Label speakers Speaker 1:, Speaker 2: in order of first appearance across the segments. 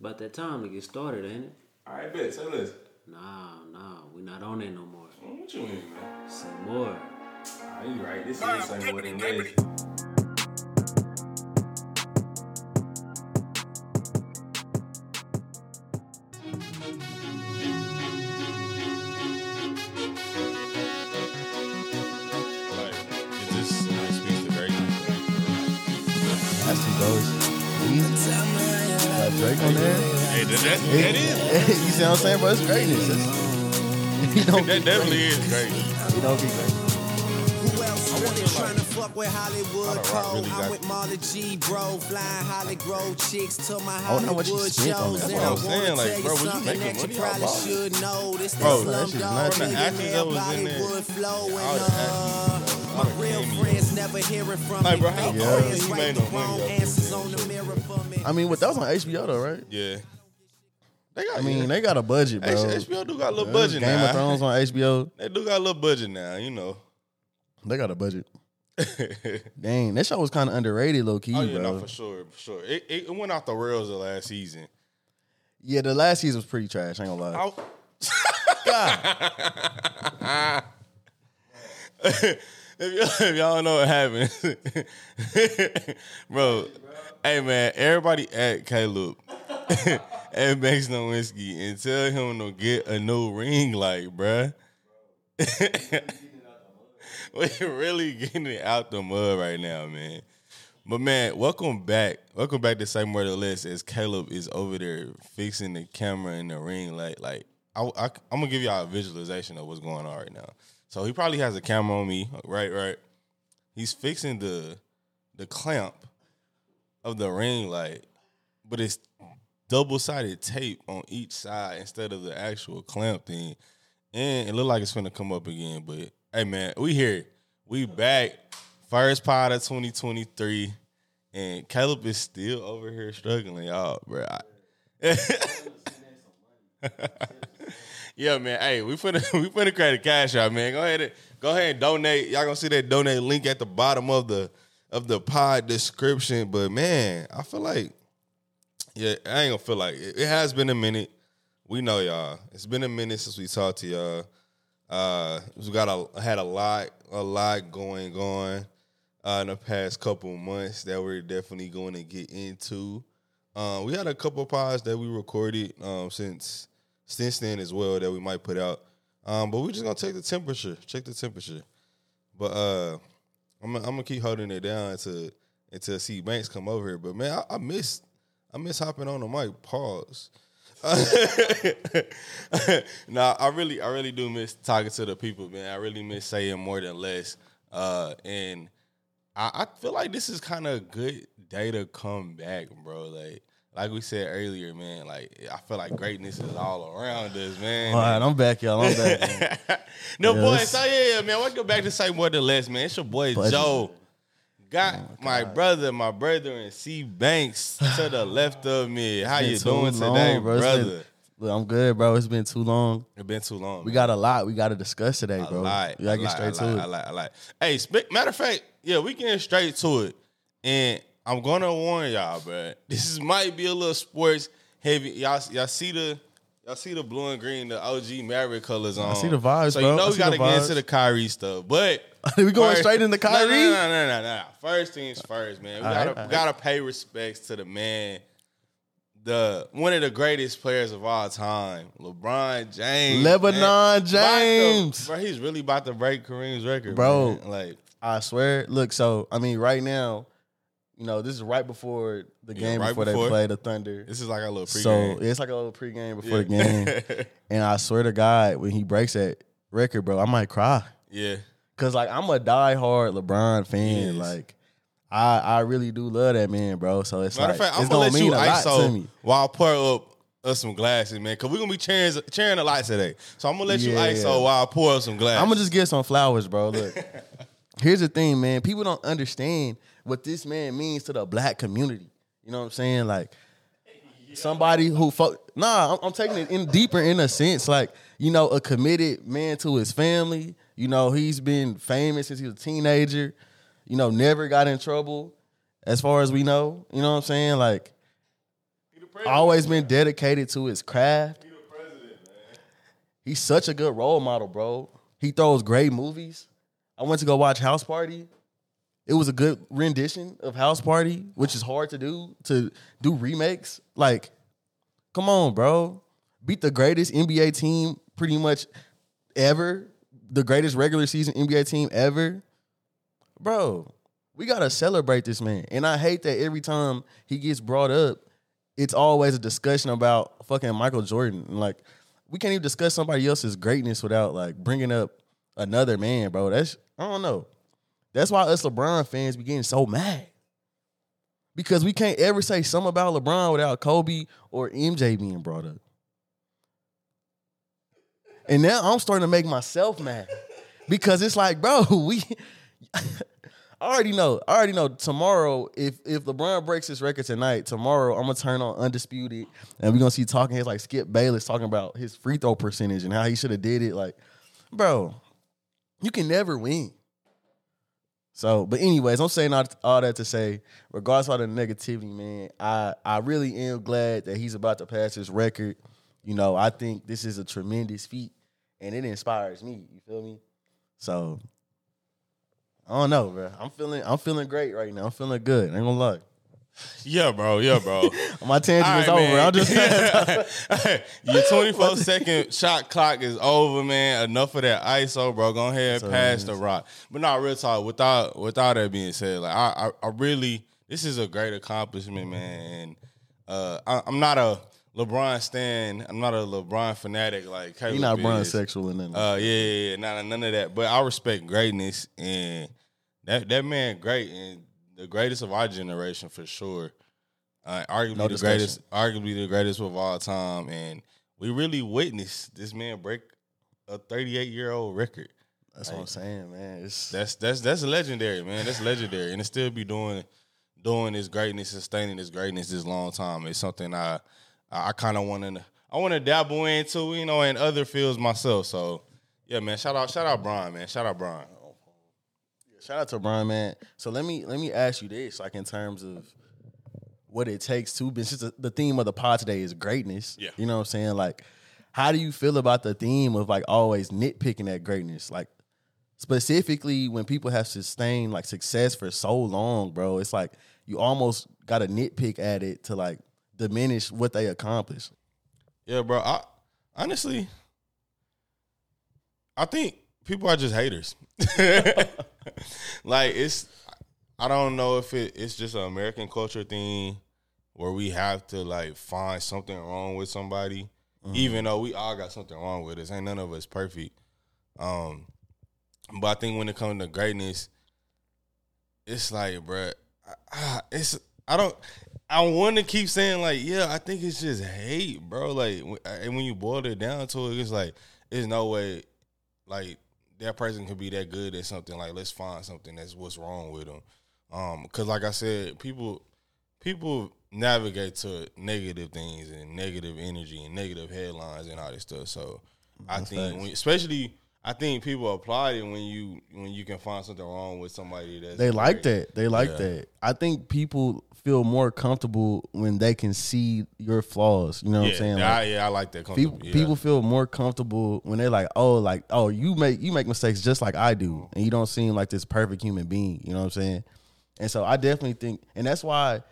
Speaker 1: About that time to get started, ain't it?
Speaker 2: All right, bet. Say less.
Speaker 1: Nah, nah, we not on it no more.
Speaker 2: What you mean, man?
Speaker 1: Some more.
Speaker 2: Ah, you right. This is the same word than that, that, that is.
Speaker 3: you see what I'm saying, bro? It's greatness. It's, you don't
Speaker 2: That definitely
Speaker 3: great.
Speaker 2: is great.
Speaker 3: You don't be great.
Speaker 4: Who else? I wasn't trying to fuck with Hollywood
Speaker 2: I don't rock
Speaker 4: Cole.
Speaker 2: really
Speaker 4: I'm with Marla G, bro. Flying Holly Grove chicks to my
Speaker 3: I wonder what she
Speaker 4: Hollywood
Speaker 3: spent on
Speaker 4: shows. And
Speaker 2: That's
Speaker 4: I
Speaker 2: what I'm saying, like, bro, was you
Speaker 4: something
Speaker 2: making
Speaker 4: that
Speaker 2: money
Speaker 4: you
Speaker 2: off
Speaker 4: probably should know. This
Speaker 2: Bro,
Speaker 3: that shit is
Speaker 4: Slumdog
Speaker 3: nuts.
Speaker 2: From the actors that was in there,
Speaker 4: flow.
Speaker 2: all
Speaker 4: And
Speaker 2: the
Speaker 4: uh,
Speaker 2: actors,
Speaker 4: my real friends never hearing from
Speaker 2: Like,
Speaker 4: me.
Speaker 2: bro, how
Speaker 3: Yeah.
Speaker 4: friends
Speaker 2: you
Speaker 4: write
Speaker 2: made
Speaker 4: the
Speaker 2: no money
Speaker 4: wrong
Speaker 2: off this
Speaker 4: answers
Speaker 2: shit?
Speaker 4: on the mirror for me.
Speaker 3: I mean, but that was on HBO though, right?
Speaker 2: Yeah. They got.
Speaker 3: I mean, they got a budget, bro.
Speaker 2: H- HBO do got a little
Speaker 3: Yeah,
Speaker 2: budget
Speaker 3: Game
Speaker 2: now.
Speaker 3: of Thrones on HBO.
Speaker 2: They do got a little budget now, you know.
Speaker 3: They got a budget. Dang, that show was kind of underrated, low key,
Speaker 2: oh yeah,
Speaker 3: bro.
Speaker 2: no, for sure, for sure. It, it, went off the rails the last season.
Speaker 3: Yeah, the last season was pretty trash. I ain't gonna lie.
Speaker 2: I- if, y'all, if y'all don't know what happened, bro. Hey man, everybody at Caleb at Max Nowinski and tell him to get a new ring light, bruh. We're really getting it out the mud right now, man. But man, welcome back. Welcome back to Say More to Less as Caleb is over there fixing the camera and the ring light. Like, I, I, I'm gonna give y'all a visualization of what's going on right now. So he probably has a camera on me, right? Right. He's fixing the the clamp of the ring light, but it's double sided tape on each side instead of the actual clamp thing. And it looked like it's gonna come up again. But hey man, we here. We back. First pod of 2023. And Caleb is still over here struggling, y'all, bro. I- yeah, man. Hey, we finna we finna create a cash out, man. Go ahead and go ahead and donate. Y'all gonna see that donate link at the bottom of the of the pod description. But man, I feel like yeah, I ain't gonna feel like it. It has been a minute. We know y'all. It's been a minute since we talked to y'all. Uh, we got a had a lot, a lot going on uh, in the past couple months that we're definitely going to get into. Um, we had a couple pods that we recorded um, since since then as well that we might put out. Um, but we're just gonna take the temperature, check the temperature. But uh, I'm I'm gonna keep holding it down until until C Banks come over here. But man, I, I I miss hopping on the mic. Pause. nah, I really, I really do miss talking to the people, man. I really miss saying more than less. Uh, and I, I feel like this is kind of a good day to come back, bro. Like, like we said earlier, man. Like, I feel like greatness is all around us, man.
Speaker 3: All right, I'm back, y'all. I'm back.
Speaker 2: no, boy.
Speaker 3: Yes.
Speaker 2: So yeah, yeah, man. Welcome back to say more than less, man. It's your boy. Joe. Got oh, my brother, my brother, and C Banks to the left of me. How you doing
Speaker 3: long,
Speaker 2: today,
Speaker 3: bro.
Speaker 2: Brother?
Speaker 3: been- I'm good, bro. It's been too long.
Speaker 2: It's been too long.
Speaker 3: We
Speaker 2: man.
Speaker 3: got a lot we got to discuss today, bro.
Speaker 2: lot.
Speaker 3: We gotta get
Speaker 2: lot,
Speaker 3: straight to
Speaker 2: lot,
Speaker 3: it.
Speaker 2: A lot, a lot. Hey, sp- matter of fact, yeah, we getting straight to it, and I'm gonna warn y'all, bro. This is, might be a little sports heavy. Y'all, y'all see the. Y'all see the blue and green, the OG Maverick colors on.
Speaker 3: I see the vibes,
Speaker 2: so
Speaker 3: bro.
Speaker 2: you know
Speaker 3: I
Speaker 2: we
Speaker 3: see
Speaker 2: gotta
Speaker 3: the
Speaker 2: get
Speaker 3: vibes.
Speaker 2: into the Kyrie stuff. But
Speaker 3: we going
Speaker 2: first-
Speaker 3: straight into
Speaker 2: No,
Speaker 3: Kyrie?
Speaker 2: No, no, no, no, no. First things first, man. We
Speaker 3: All
Speaker 2: gotta
Speaker 3: right,
Speaker 2: gotta pay respects to the man, the one of the greatest players of all time, LeBron James.
Speaker 3: Lebanon
Speaker 2: man. About to-
Speaker 3: James.
Speaker 2: bro. He's really about to break Kareem's record,
Speaker 3: Bro.
Speaker 2: man. Like,
Speaker 3: I swear. Look, so I mean, right now, you know, this is right before the
Speaker 2: Yeah,
Speaker 3: game
Speaker 2: right
Speaker 3: before,
Speaker 2: before.
Speaker 3: they play the Thunder.
Speaker 2: this is like a little
Speaker 3: So
Speaker 2: pregame.
Speaker 3: it's like a little pregame before
Speaker 2: yeah.
Speaker 3: the game. and I swear to God, when he breaks that record, bro, I might cry.
Speaker 2: yeah,
Speaker 3: Cause like I'm a diehard LeBron fan. Like I I really do love that man, bro. So it's
Speaker 2: matter
Speaker 3: like
Speaker 2: of fact, I'm gonna
Speaker 3: gonna
Speaker 2: let
Speaker 3: mean
Speaker 2: you
Speaker 3: a lot to
Speaker 2: ISO
Speaker 3: me.
Speaker 2: while I pour up us some glasses, man. Cause we're gonna be cheering cheering the lights today. So I'm gonna let you
Speaker 3: Yeah.
Speaker 2: ISO while I pour up some glasses.
Speaker 3: I'm gonna just get some flowers, bro. Look, here's the thing, man. People don't understand what this man means to the black community. You know what I'm saying? Like somebody who fo- nah, I'm, I'm taking it in deeper in a sense, like you know, a committed man to his family. You know, he's been famous since he was a teenager. You know, never got in trouble, as far as we know. You know what I'm saying? Like always been dedicated to his craft. He's such a good role model, bro. He throws great movies. I went to go watch House Party. It was a good rendition of House Party, which is hard to do to do remakes. Like, come on, bro. Beat the greatest NBA team pretty much ever, the greatest regular season NBA team ever. Bro, we gotta celebrate this man. And I hate that every time he gets brought up, it's always a discussion about fucking Michael Jordan. Like, we can't even discuss somebody else's greatness without like bringing up another man, bro. That's I don't know. That's why us LeBron fans be getting so mad. Because we can't ever say something about LeBron without Kobe or MJ being brought up. And now I'm starting to make myself mad. Because it's like, bro, we I already know. I already know tomorrow, if if LeBron breaks his record tonight, tomorrow I'm gonna turn on Undisputed and we're gonna see talking heads like Skip Bayless talking about his free throw percentage and how he should have did it. Like, bro, you can never win. So, but anyways, I'm saying all, all that to say, regardless of all the negativity, man, I I really am glad that he's about to pass his record. You know, I think this is a tremendous feat, and it inspires me. You feel me? So, I don't know, bro. I'm feeling I'm feeling great right now. I'm feeling good. I ain't gonna lie.
Speaker 2: Yeah, bro. Yeah, bro.
Speaker 3: My tangent is
Speaker 2: All right,
Speaker 3: over.
Speaker 2: man.
Speaker 3: I'm just
Speaker 2: Your 24 second shot clock is over, man. Enough of that ISO, bro. Go ahead and pass the rock. But not real talk. Without without that being said, like I, I, I really, this is a great accomplishment, man. And uh, I, I'm not a LeBron stan. I'm not a LeBron fanatic like Caleb
Speaker 3: You're not Bron
Speaker 2: is.
Speaker 3: sexual and nothing.
Speaker 2: Uh, yeah, yeah, yeah, none, none of that. But I respect greatness, and that that man great and the greatest of our generation for sure. Uh, arguably
Speaker 3: No
Speaker 2: the
Speaker 3: discussion.
Speaker 2: greatest, arguably the greatest of all time, and we really witnessed this man break a 38 year old record.
Speaker 3: That's what I'm saying, man. It's
Speaker 2: That's that's that's legendary, man. That's legendary, and to still be doing doing this greatness, sustaining this greatness this long time is something I I, I kind of want to I want to dabble into, you know, in other fields myself. So yeah, man. Shout out, shout out, Brian, man. Shout out, Brian.
Speaker 3: Shout out to Brian, man. So let me let me ask you this, like in terms of what it takes to be. Since the, the theme of the pod today is greatness.
Speaker 2: Yeah.
Speaker 3: You know what I'm saying? Like, how do you feel about the theme of like always nitpicking at greatness? Like specifically when people have sustained like success for so long, bro. It's like you almost got to nitpick at it to like diminish what they accomplished.
Speaker 2: Yeah, bro. I honestly, I think people are just haters. like it's, I don't know if it, it's just an American culture thing where we have to like find something wrong with somebody, even though we all got something wrong with us. Ain't none of us perfect. Um, but I think when it comes to greatness, it's like, bruh, I- I- it's I don't. I want to keep saying like, yeah, I think it's just hate, bro. Like, and when you boil it down to it, it's like, there's no way, like that person could be that good at something. Like, let's find something that's what's wrong with them. Um, because like I said, people, people navigate to negative things and negative energy and negative headlines and all this stuff. So I think, when, especially. I think people applaud it when you when you can find something wrong with somebody that
Speaker 3: They like
Speaker 2: great.
Speaker 3: that. They like
Speaker 2: Yeah.
Speaker 3: that. I think people feel more comfortable when they can see your flaws. You know what I'm saying?
Speaker 2: I,
Speaker 3: Like,
Speaker 2: yeah, I like that.
Speaker 3: people,
Speaker 2: yeah.
Speaker 3: people feel more comfortable when they're like, oh, like, oh, you make you make mistakes just like I do, and you don't seem like this perfect human being. You know what I'm saying? And so I definitely think, and that's why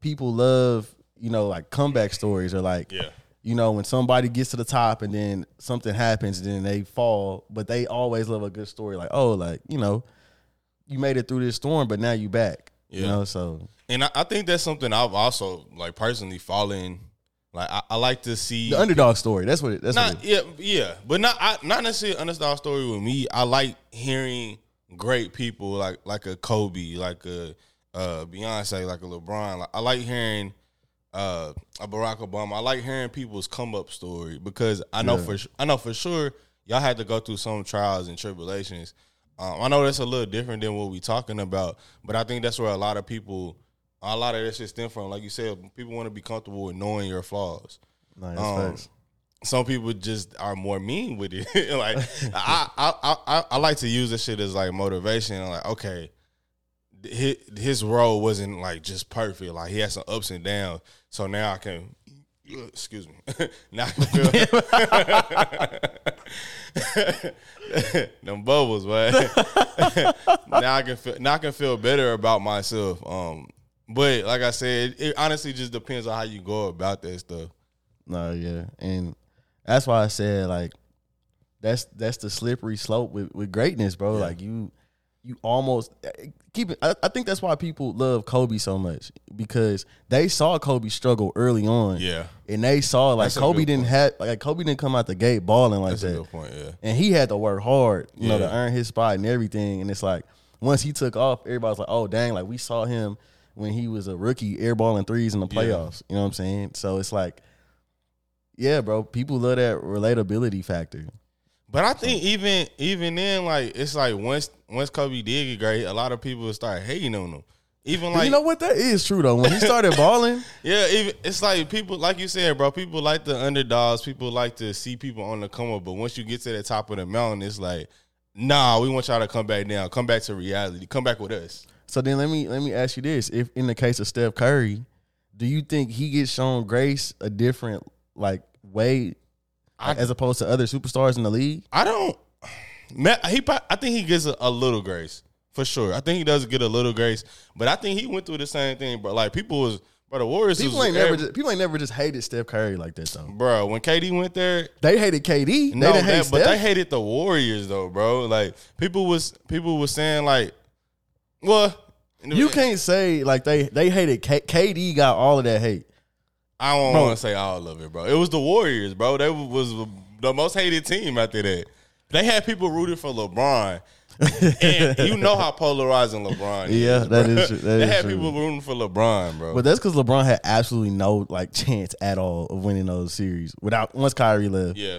Speaker 3: people love, you know, like comeback stories or like,
Speaker 2: Yeah.
Speaker 3: You know, when somebody gets to the top and then something happens and then they fall, but they always love a good story. Like, oh, like you know, you made it through this storm, but now you back. You know, so
Speaker 2: And I, I think that's something I've also like personally fallen. Like I, I like to see
Speaker 3: the underdog story. That's what it. That's what
Speaker 2: not
Speaker 3: it,
Speaker 2: yeah yeah, but not I, not necessarily underdog story with me. I like hearing great people like like a Kobe, like a uh, Beyonce, like a LeBron. Like, I like hearing uh, a Barack Obama. I like hearing people's come up story because I know
Speaker 3: Yeah.
Speaker 2: for I know for sure y'all had to go through some trials and tribulations. Um, I know that's a little different than what we're talking about, but I think that's where a lot of people, a lot of that shit stem from. Like you said, people want to be comfortable with knowing your flaws
Speaker 3: that's
Speaker 2: um, some people just are more mean with it. like I, I, I, I, like to use this shit as like motivation. Like okay, his, his role wasn't like just perfect. Like he had some ups and downs. So now I can Excuse me. now I can feel them bubbles, man. now I can feel now I can feel better about myself. Um, but like I said, it, it honestly just depends on how you go about that stuff.
Speaker 3: No, yeah, and that's why I said like that's that's the slippery slope with, with greatness, bro.
Speaker 2: Yeah.
Speaker 3: Like you you almost eh, keep it. I, I think that's why people love Kobe so much because they saw Kobe struggle early on.
Speaker 2: Yeah.
Speaker 3: and they saw like
Speaker 2: That's
Speaker 3: Kobe didn't
Speaker 2: point.
Speaker 3: have like Kobe didn't come out the gate balling like
Speaker 2: That's
Speaker 3: that.
Speaker 2: point. Yeah.
Speaker 3: and he had to work hard, you know, to earn his spot and everything. And it's like once he took off, everybody's like, "Oh, dang!" Like we saw him when he was a rookie, airballing threes in the
Speaker 2: Yeah.
Speaker 3: playoffs. You know what I'm saying? So it's like, yeah, bro, people love that relatability factor.
Speaker 2: But I think even even then, like it's like once once Kobe did get great, a lot of people start hating on him. Even like
Speaker 3: you know what? That is true though. When he started balling,
Speaker 2: Yeah, even it's like people like you said, bro. People like the underdogs. People like to see people on the come up. But once you get to the top of the mountain, it's like, nah, we want y'all to come back down. Come back to reality. Come back with us.
Speaker 3: so then let me let me ask you this: If in the case of Steph Curry, do you think he gets shown grace a different like way,
Speaker 2: I-
Speaker 3: as opposed to other superstars in the league?
Speaker 2: I don't. He. I think he gets a, a little grace for sure. I think he does get a little grace, but I think he went through the same thing. But like people was, bro, the Warriors.
Speaker 3: People ain't never
Speaker 2: every-
Speaker 3: just, people ain't never just hated Steph Curry like that though.
Speaker 2: bro. When KD went there,
Speaker 3: They hated KD.
Speaker 2: No,
Speaker 3: they didn't hate
Speaker 2: that- but they hated the Warriors though, bro. Like people was people was saying like, well,
Speaker 3: You can't say like they they hated K- KD got all of that hate.
Speaker 2: I don't want to say all of it, bro. It was the Warriors, bro. They was the most hated team after that. They had people rooting for LeBron. and you know how polarizing LeBron is.
Speaker 3: Yeah, that
Speaker 2: bro.
Speaker 3: is true. That
Speaker 2: they
Speaker 3: is
Speaker 2: had
Speaker 3: true.
Speaker 2: people rooting for LeBron, bro.
Speaker 3: But that's because LeBron had absolutely no like chance at all of winning those series without once Kyrie left.
Speaker 2: yeah.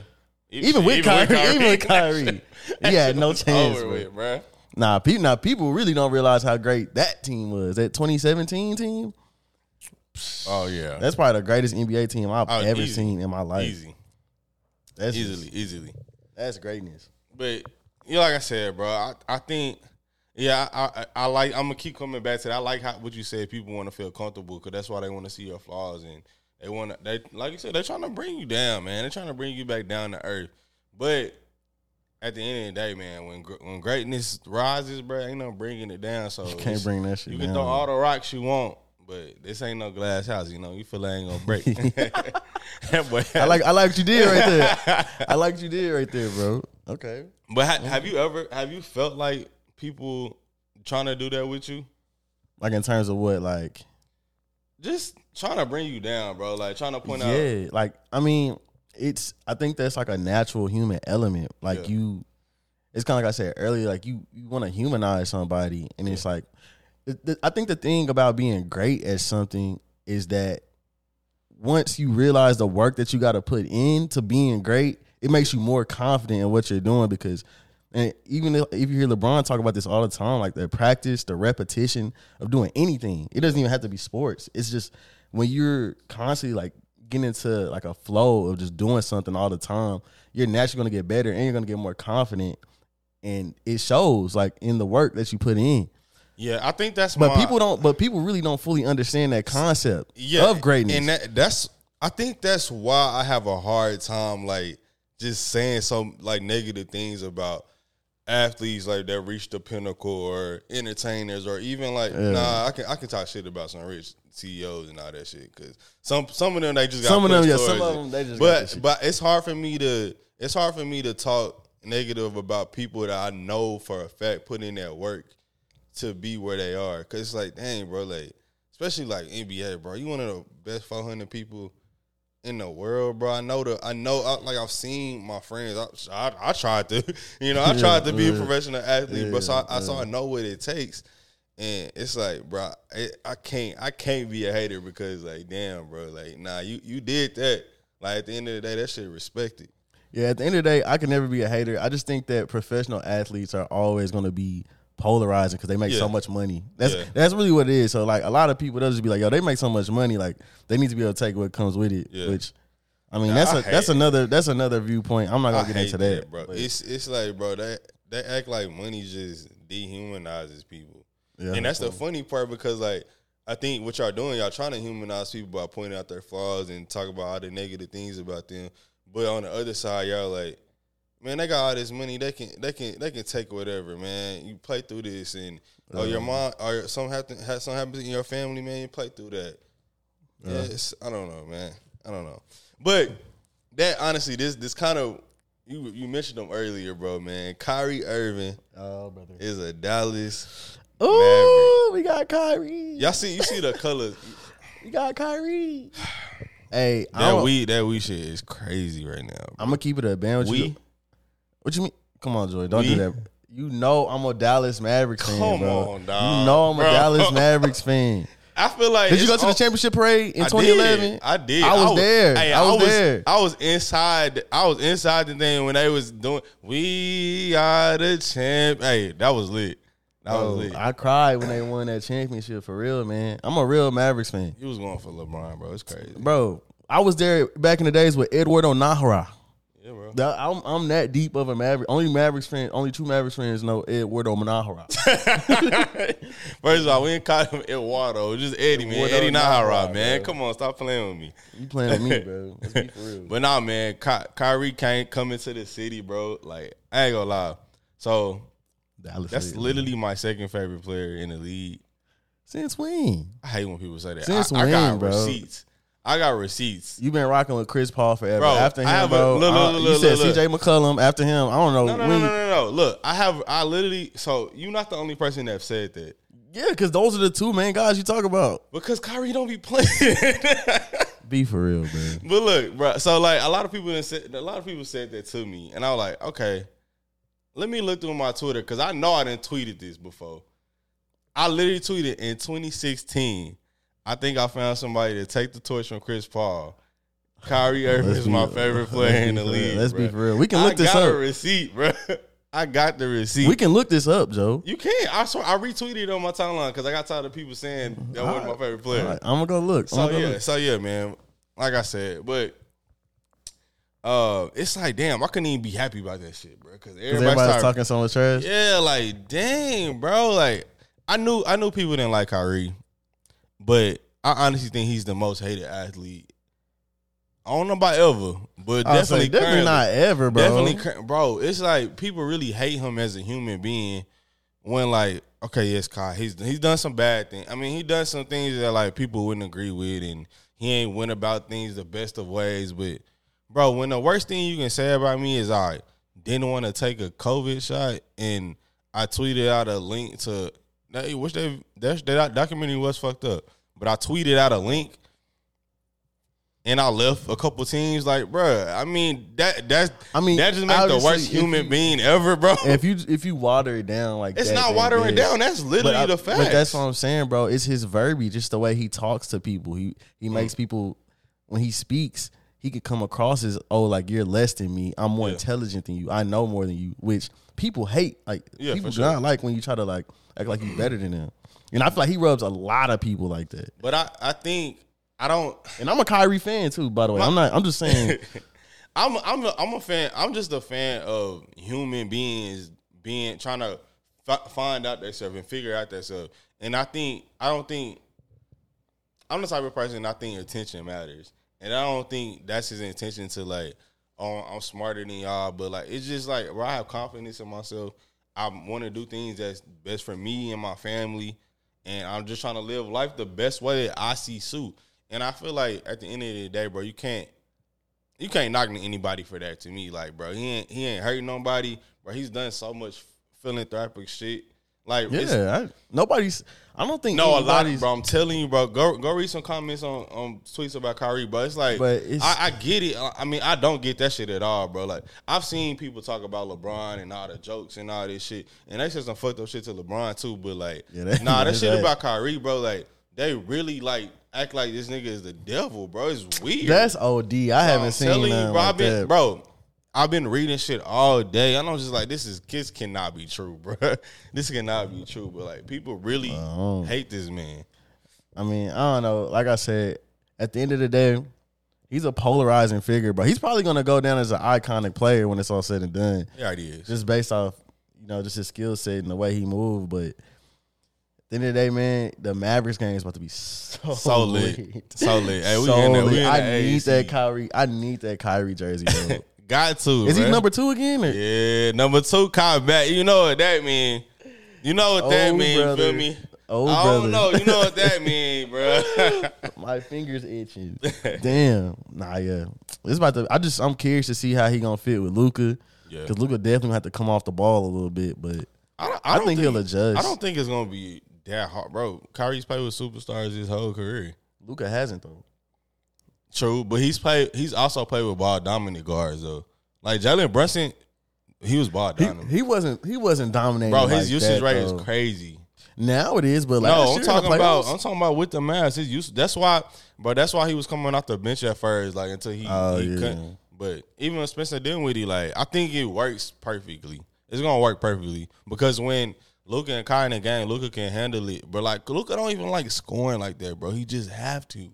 Speaker 3: Even with Kyrie, even with Kyrie, he had no chance.
Speaker 2: over
Speaker 3: bro.
Speaker 2: with, bro.
Speaker 3: Nah, people, nah, people really don't realize how great that team was. That 2017 team,
Speaker 2: Oh yeah,
Speaker 3: that's probably the greatest NBA team I've
Speaker 2: Oh,
Speaker 3: ever
Speaker 2: easy.
Speaker 3: seen in my life.
Speaker 2: easy,
Speaker 3: That's
Speaker 2: easily, easily.
Speaker 3: that's greatness.
Speaker 2: But you know, like I said, bro, I, I think yeah, I, I I like I'm gonna keep coming back to that. I like how what you said. People want to feel comfortable because that's why they want to see your flaws and they want to. They like you said, they're trying to bring you down, man. They're trying to bring you back down to earth. But at the end of the day, man, when when greatness rises, bro, ain't no bringing it down. So
Speaker 3: You can't bring that shit
Speaker 2: You
Speaker 3: down.
Speaker 2: can throw all the rocks you want. But this ain't no glass house, you know. You feel like ain't gonna break. Boy-
Speaker 3: I like I like what you did right there. I like what you did right there, bro. Okay.
Speaker 2: But ha- have you ever have you felt like people trying to do that with you?
Speaker 3: Like in terms of what, like
Speaker 2: Just trying to bring you down, bro. Like trying to point out.
Speaker 3: yeah, like I mean, it's I think that's like a natural human element. Like
Speaker 2: Yeah.
Speaker 3: you, it's kind of like I said earlier. Like you, you want to humanize somebody, and it's like, I think the thing about being great at something is that once you realize the work that you got to put into being great, it makes you more confident in what you're doing because. And even if you hear LeBron talk about this all the time, like the practice, the repetition of doing anything, it doesn't even have to be sports. It's just when you're constantly like getting into like a flow of just doing something all the time, you're naturally gonna get better and you're gonna get more confident. And it shows like in the work that you put in.
Speaker 2: Yeah, I think that's
Speaker 3: But
Speaker 2: my,
Speaker 3: people don't but people really don't fully understand that concept
Speaker 2: yeah,
Speaker 3: of greatness.
Speaker 2: and that, that's I think that's why I have a hard time like just saying some like negative things about athletes like that reach the pinnacle or entertainers or even like nah I can I can talk shit about some rich CEOs and all that shit because some some of them they just got
Speaker 3: Some of them, yeah, some of them, they just
Speaker 2: but but it's hard for me to it's hard for me to talk negative about people that I know for a fact put in that work to be where they are. Cause it's like, dang, bro, like, especially like NBA, bro. You one of the best 400 people in the world, bro. I know the, I know, I, like I've seen my friends. I, I, I tried to, you know, I tried to be a professional athlete, but so I,
Speaker 3: Yeah,
Speaker 2: I so I know what it takes. And it's like, bro, it, I can't, I can't be a hater because, like, damn, bro, like, nah, you, you did that. Like at the end of the day, that shit respected.
Speaker 3: Yeah, at the end of the day, I can never be a hater. I just think that professional athletes are always going to be polarizing because they make
Speaker 2: Yeah.
Speaker 3: so much money. That's
Speaker 2: Yeah.
Speaker 3: that's really what it is. So like a lot of people, they'll just be like, "Yo, they make so much money, like they need to be able to take what comes with it."
Speaker 2: Yeah.
Speaker 3: Which, I mean, that's
Speaker 2: I
Speaker 3: a that's
Speaker 2: it.
Speaker 3: another that's another viewpoint. I'm not gonna get
Speaker 2: hate
Speaker 3: into that,
Speaker 2: bro.
Speaker 3: but-
Speaker 2: It's it's like, bro, that they act like money just dehumanizes people.
Speaker 3: Yeah,
Speaker 2: and that's the funny part because like I think what y'all doing, y'all trying to humanize people by pointing out their flaws and talk about all the negative things about them. But on the other side, y'all like, man, they got all this money. They can they can they can take whatever, man. You play through this, and oh, your uh-huh. mom or something happen something happens in your family, man. You play through that. Uh-huh. Yeah, it's, I don't know, man. I don't know, but that honestly, this this kind of you you mentioned them earlier, bro, man. Kyrie Irving
Speaker 3: Oh, brother.
Speaker 2: is a Dallas.
Speaker 3: Ooh, we got Kyrie.
Speaker 2: Y'all see you see the colors.
Speaker 3: We got Kyrie. Hey,
Speaker 2: That we that we shit is crazy right now. Bro.
Speaker 3: I'm gonna keep it a band with
Speaker 2: We?
Speaker 3: you. What you mean? Come on, Joy. Don't
Speaker 2: We?
Speaker 3: do that. You know I'm a Dallas Mavericks fan,
Speaker 2: Come
Speaker 3: bro.
Speaker 2: on, dog.
Speaker 3: You know I'm a
Speaker 2: Bro.
Speaker 3: Dallas Mavericks fan.
Speaker 2: I feel like
Speaker 3: Did you go to the championship parade in
Speaker 2: I
Speaker 3: 2011?
Speaker 2: Did. I did.
Speaker 3: I was there.
Speaker 2: hey,
Speaker 3: I was there.
Speaker 2: I was inside. I was inside the thing when they was doing. We are the champ. Hey, that was lit. That
Speaker 3: Bro,
Speaker 2: was lit.
Speaker 3: I cried when they won that championship for real, man. I'm a real Mavericks fan,
Speaker 2: You was going for LeBron, bro. It's crazy.
Speaker 3: bro. I was there back in the days with Eduardo
Speaker 2: Najera. Bro.
Speaker 3: That- I'm, I'm that deep of a Maverick. Only Mavericks fan, only two Mavericks fans know Eduardo Najera.
Speaker 2: First of all, we ain't call him Eduardo. Just Eddie, man.
Speaker 3: Eduardo
Speaker 2: Eddie Najera,
Speaker 3: Najera,
Speaker 2: man. Come on, stop playing with me.
Speaker 3: You playing with me, bro? Let's be for real.
Speaker 2: But nah, man, Ky- Kyrie can't come into the city, bro. Like, I ain't gonna lie. So
Speaker 3: Dallas
Speaker 2: that's
Speaker 3: lit.
Speaker 2: literally my second favorite player in the league.
Speaker 3: since when?
Speaker 2: I hate when people say that.
Speaker 3: Since
Speaker 2: I, I got
Speaker 3: when, bro?
Speaker 2: receipts. I got receipts.
Speaker 3: You've been rocking with Chris Paul forever.
Speaker 2: Bro,
Speaker 3: after him,
Speaker 2: have a-
Speaker 3: bro.
Speaker 2: look, look,
Speaker 3: uh,
Speaker 2: look,
Speaker 3: you said C.J. McCollum. After him, I don't know.
Speaker 2: No, no, no, no, no, no. Look, I have. I literally. So you're not the only person that said that
Speaker 3: Yeah, because those are the two main guys you talk about.
Speaker 2: because Kyrie don't be playing.
Speaker 3: Be for real, man.
Speaker 2: But look, bro. So like a lot of people said a lot of people said that to me, and I was like, okay, let me look through my Twitter because I know I didn't tweeted this before. I literally tweeted in 2016. I think I found somebody to take the torch from Chris Paul. Kyrie Irving is my favorite
Speaker 3: let's
Speaker 2: player in the league.
Speaker 3: Let's be for real. We can look
Speaker 2: I
Speaker 3: this
Speaker 2: got a
Speaker 3: up.
Speaker 2: receipt, bro. I got the receipt.
Speaker 3: We can look this up, Joe.
Speaker 2: You can. I swear, I retweeted it on my timeline because I got tired of people saying that wasn't my favorite player.
Speaker 3: Right, I'm gonna go look.
Speaker 2: So
Speaker 3: go
Speaker 2: yeah,
Speaker 3: look.
Speaker 2: so yeah, man. Like I said, but uh, it's like damn, I couldn't even be happy about that shit, bro. Because
Speaker 3: 'Cause
Speaker 2: everybody
Speaker 3: everybody's
Speaker 2: started,
Speaker 3: talking so much trash.
Speaker 2: yeah, like damn, bro. Like I knew, I knew people didn't like Kyrie, but I honestly think he's the most hated athlete. I don't know about ever, but
Speaker 3: I
Speaker 2: definitely,
Speaker 3: saying, definitely not ever, bro.
Speaker 2: Definitely, bro. It's like people really hate him as a human being. When like, okay, yes, Kai, he's he's done some bad things. I mean, he done some things that like people wouldn't agree with, and he ain't went about things the best of ways. But bro, when the worst thing you can say about me is I didn't want to take a COVID shot, and I tweeted out a link to that. Which they that that documentary was fucked up, but I tweeted out a link and I left a couple teams. Like, bruh, I mean that that's
Speaker 3: I mean,
Speaker 2: that just makes the worst human
Speaker 3: you-
Speaker 2: being ever, bro.
Speaker 3: if you if you water it down like
Speaker 2: it's
Speaker 3: that,
Speaker 2: not watering down. That's literally
Speaker 3: I-
Speaker 2: the fact.
Speaker 3: But that's what I'm saying, bro. It's his verbiage, just the way he talks to people. He
Speaker 2: Mm.
Speaker 3: he makes people when he speaks, he could come across as oh, like you're less than me. I'm more
Speaker 2: Yeah.
Speaker 3: intelligent than you. I know more than you, which people hate. Like
Speaker 2: Yeah,
Speaker 3: people do
Speaker 2: sure.
Speaker 3: not like when you try to like act like you better than them. And I feel like he rubs a lot of people like that.
Speaker 2: But I I think I don't.
Speaker 3: And I'm a Kyrie fan too, by the way. I'm not. I'm just saying.
Speaker 2: I'm I'm a, I'm a fan. I'm just a fan of human beings being trying to fi- find out themselves and figure out themselves. And I think I don't think I'm the type of person I think attention matters, and I don't think that's his intention to like. Oh, I'm smarter than y'all, but like it's just like where I have confidence in myself. I want to do things that's best for me and my family, and I'm just trying to live life the best way that I see suit. And I feel like at the end of the day, bro, you can't you can't knock anybody for that to me. Like, bro, he ain't he ain't hurting nobody, bro. He's done so much philanthropic shit. Like,
Speaker 3: yeah, I, nobody's. I don't think
Speaker 2: no, a lot,
Speaker 3: anybody's-
Speaker 2: bro. I'm telling you, bro. Go go read some comments on, on tweets about Kyrie, bro. It's like,
Speaker 3: But it's-
Speaker 2: I, I get it. I mean, I don't get that shit at all, bro. Like, I've seen people talk about LeBron and all the jokes and all this shit, and they said some fucked up shit to LeBron too. But like,
Speaker 3: Yeah, they-
Speaker 2: nah, that shit
Speaker 3: bad.
Speaker 2: about Kyrie, bro. Like, they really like act like this nigga is the devil, bro. It's weird.
Speaker 3: That's OD. I haven't
Speaker 2: I'm
Speaker 3: seen
Speaker 2: telling you, bro.
Speaker 3: like
Speaker 2: been,
Speaker 3: that.
Speaker 2: bro. I've been reading shit all day. I know, just like this is this cannot be true, bro. This cannot be true. But like, people really
Speaker 3: Oh.
Speaker 2: hate this man.
Speaker 3: I mean, I don't know. Like I said, at the end of the day, he's a polarizing figure, but he's probably gonna go down as an iconic player when it's all said and done.
Speaker 2: Yeah, it is.
Speaker 3: Just based off, you know, just his skill set and the way he moved. But at the end of the day, man, the Mavericks game is about to be so,
Speaker 2: So lit. So lit. Hey, we
Speaker 3: So
Speaker 2: in there. We
Speaker 3: lit.
Speaker 2: in the
Speaker 3: I need
Speaker 2: AAC.
Speaker 3: that Kyrie. I need that Kyrie jersey, bro.
Speaker 2: Got to.
Speaker 3: is he number two again? Or?
Speaker 2: Yeah, number two combat. You know what that mean? You know what that
Speaker 3: Oh,
Speaker 2: mean?
Speaker 3: Brother.
Speaker 2: feel me?
Speaker 3: Oh,
Speaker 2: I don't know. You know what that mean, bro?
Speaker 3: My fingers itching. Damn. Nah, yeah. It's about to. I just. I'm curious to see how he gonna fit with Luka.
Speaker 2: Yeah.
Speaker 3: Because Luka definitely gonna have to come off the ball a little bit, but
Speaker 2: I, don't,
Speaker 3: I
Speaker 2: don't
Speaker 3: think he'll adjust.
Speaker 2: I don't think it's gonna be that hard, bro. Kyrie's played with superstars his whole career.
Speaker 3: Luka hasn't though.
Speaker 2: True, but he's played. He's also played with ball dominant guards though. Like Jalen Brunson, he was ball
Speaker 3: He,
Speaker 2: dominant.
Speaker 3: he wasn't. He wasn't dominating.
Speaker 2: bro, his
Speaker 3: like
Speaker 2: usage
Speaker 3: that,
Speaker 2: rate
Speaker 3: though.
Speaker 2: is crazy.
Speaker 3: Now it is, but last
Speaker 2: no, I'm talking about. I'm talking about with the Mavs. His use. That's why, bro. That's why he was coming off the bench at first, like until he.
Speaker 3: Oh,
Speaker 2: he
Speaker 3: yeah.
Speaker 2: couldn't. But even when Spencer Dinwiddie, like I think it works perfectly. It's gonna work perfectly because when Luka and Kai in the game, Luka can handle it. But like Luka don't even like scoring like that, bro. He just have to.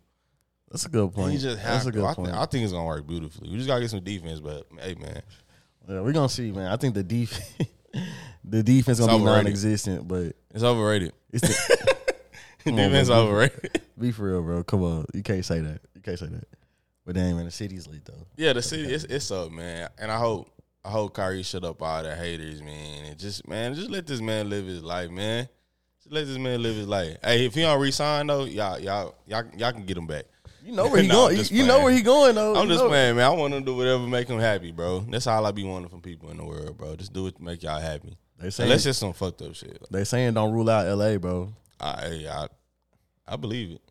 Speaker 3: That's a good point.
Speaker 2: Just
Speaker 3: That's a
Speaker 2: to.
Speaker 3: good
Speaker 2: I,
Speaker 3: point.
Speaker 2: think, I think it's gonna work beautifully. We just gotta get some defense, but hey, man,
Speaker 3: yeah, we're gonna see, man. I think the defense, the defense gonna
Speaker 2: It's
Speaker 3: be
Speaker 2: overrated.
Speaker 3: non-existent, but
Speaker 2: it's overrated.
Speaker 3: it's the, on,
Speaker 2: defense
Speaker 3: bro.
Speaker 2: overrated.
Speaker 3: be for real, bro. Come on, you can't say that. You can't say that. But dang, man, the city's lit though.
Speaker 2: Yeah, the city it's it's up, man. And I hope I hope Kyrie shut up all the haters, man. And just man, just let this man live his life, man. Just let this man live his life. Hey, if he don't resign though, y'all y'all y'all y'all can get him back.
Speaker 3: You know where he going. You, know where he going though.
Speaker 2: I'm
Speaker 3: You
Speaker 2: just
Speaker 3: know-
Speaker 2: playing, man. I want him to do whatever make him happy, bro. That's all I be wanting from people in the world, bro. Just do it to make y'all happy.
Speaker 3: They saying
Speaker 2: Unless it's some fucked up shit.
Speaker 3: they saying don't rule out L.A., bro.
Speaker 2: I I, I believe it.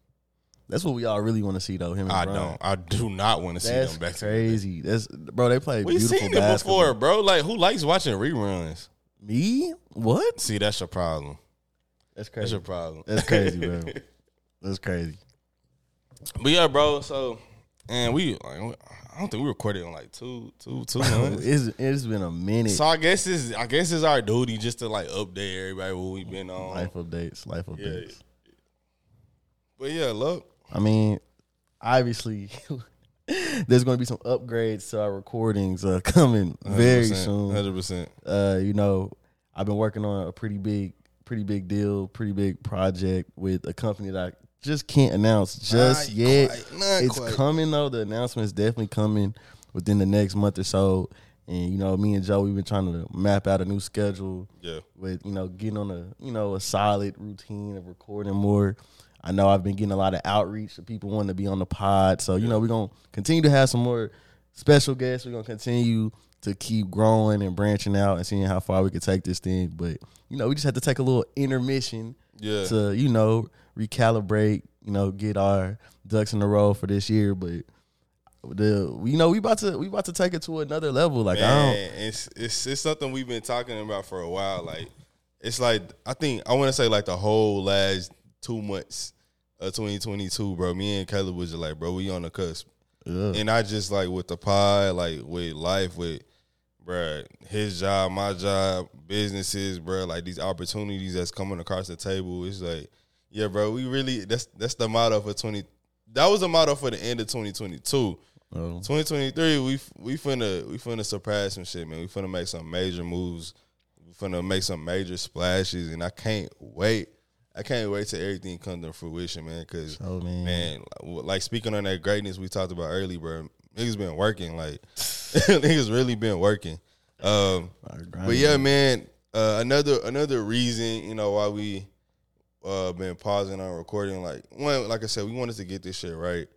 Speaker 3: That's what we all really want to see though. Him and
Speaker 2: I don't. I do not want to see them back
Speaker 3: crazy. That's bro. They play
Speaker 2: We
Speaker 3: beautiful
Speaker 2: seen it
Speaker 3: basketball.
Speaker 2: before, bro. Like who likes watching reruns?
Speaker 3: Me? What?
Speaker 2: See, that's your problem.
Speaker 3: That's crazy.
Speaker 2: That's your problem.
Speaker 3: That's crazy, bro. That's crazy.
Speaker 2: But yeah, bro. So, and we, like, I don't think we recorded on like two, two, two months.
Speaker 3: It's it's been a minute.
Speaker 2: so I guess it's, I guess it's our duty just to like update everybody what we've been on.
Speaker 3: life updates. Life updates.
Speaker 2: But yeah, look,
Speaker 3: I mean, obviously, there's going to be some upgrades to our recordings uh, coming very soon.
Speaker 2: hundred percent.
Speaker 3: Uh, you know, I've been working on a pretty big, pretty big deal, pretty big project with a company that I just can't announce just
Speaker 2: Not
Speaker 3: yet.
Speaker 2: quite,
Speaker 3: it's
Speaker 2: quite.
Speaker 3: coming though. The announcement is definitely coming within the next month or so. And you know, me and Joe, we've been trying to map out a new schedule
Speaker 2: Yeah,
Speaker 3: with you know getting on a you know a solid routine of recording more. I know I've been getting a lot of outreach of people wanting to be on the pod, so you know we're gonna continue to have some more special guests. We're gonna continue to keep growing and branching out and seeing how far we can take this thing. But you know we just have to take a little intermission
Speaker 2: yeah.
Speaker 3: to you know recalibrate, you know get our ducks in a row for this year. But the you know we about to we about to take it to another level. Like I don't.
Speaker 2: Man, it's it's it's something we've been talking about for a while. Like it's like I think I want to say like the whole last two months of 2022, bro. Me and Caleb was just like, bro, we on the cusp,
Speaker 3: Yeah.
Speaker 2: and I just like with the pod, like with life, with bro, his job, my job, businesses, bro, like these opportunities that's coming across the table. It's like, yeah, bro, we really that's that's the motto for 20. That was the motto for the end of 2022.
Speaker 3: Oh.
Speaker 2: 2023, we we finna we finna surprise some shit, man. We finna make some major moves. We finna make some major splashes, and I can't wait. I can't wait till everything comes to fruition, man. Cause
Speaker 3: Oh, man.
Speaker 2: man, like, like speaking on that greatness we talked about early, bro. Niggas been working, like niggas really been working. Um, but yeah, man. Uh, another another reason, you know, why we uh been pausing on recording, like one, like I said, we wanted to get this shit right,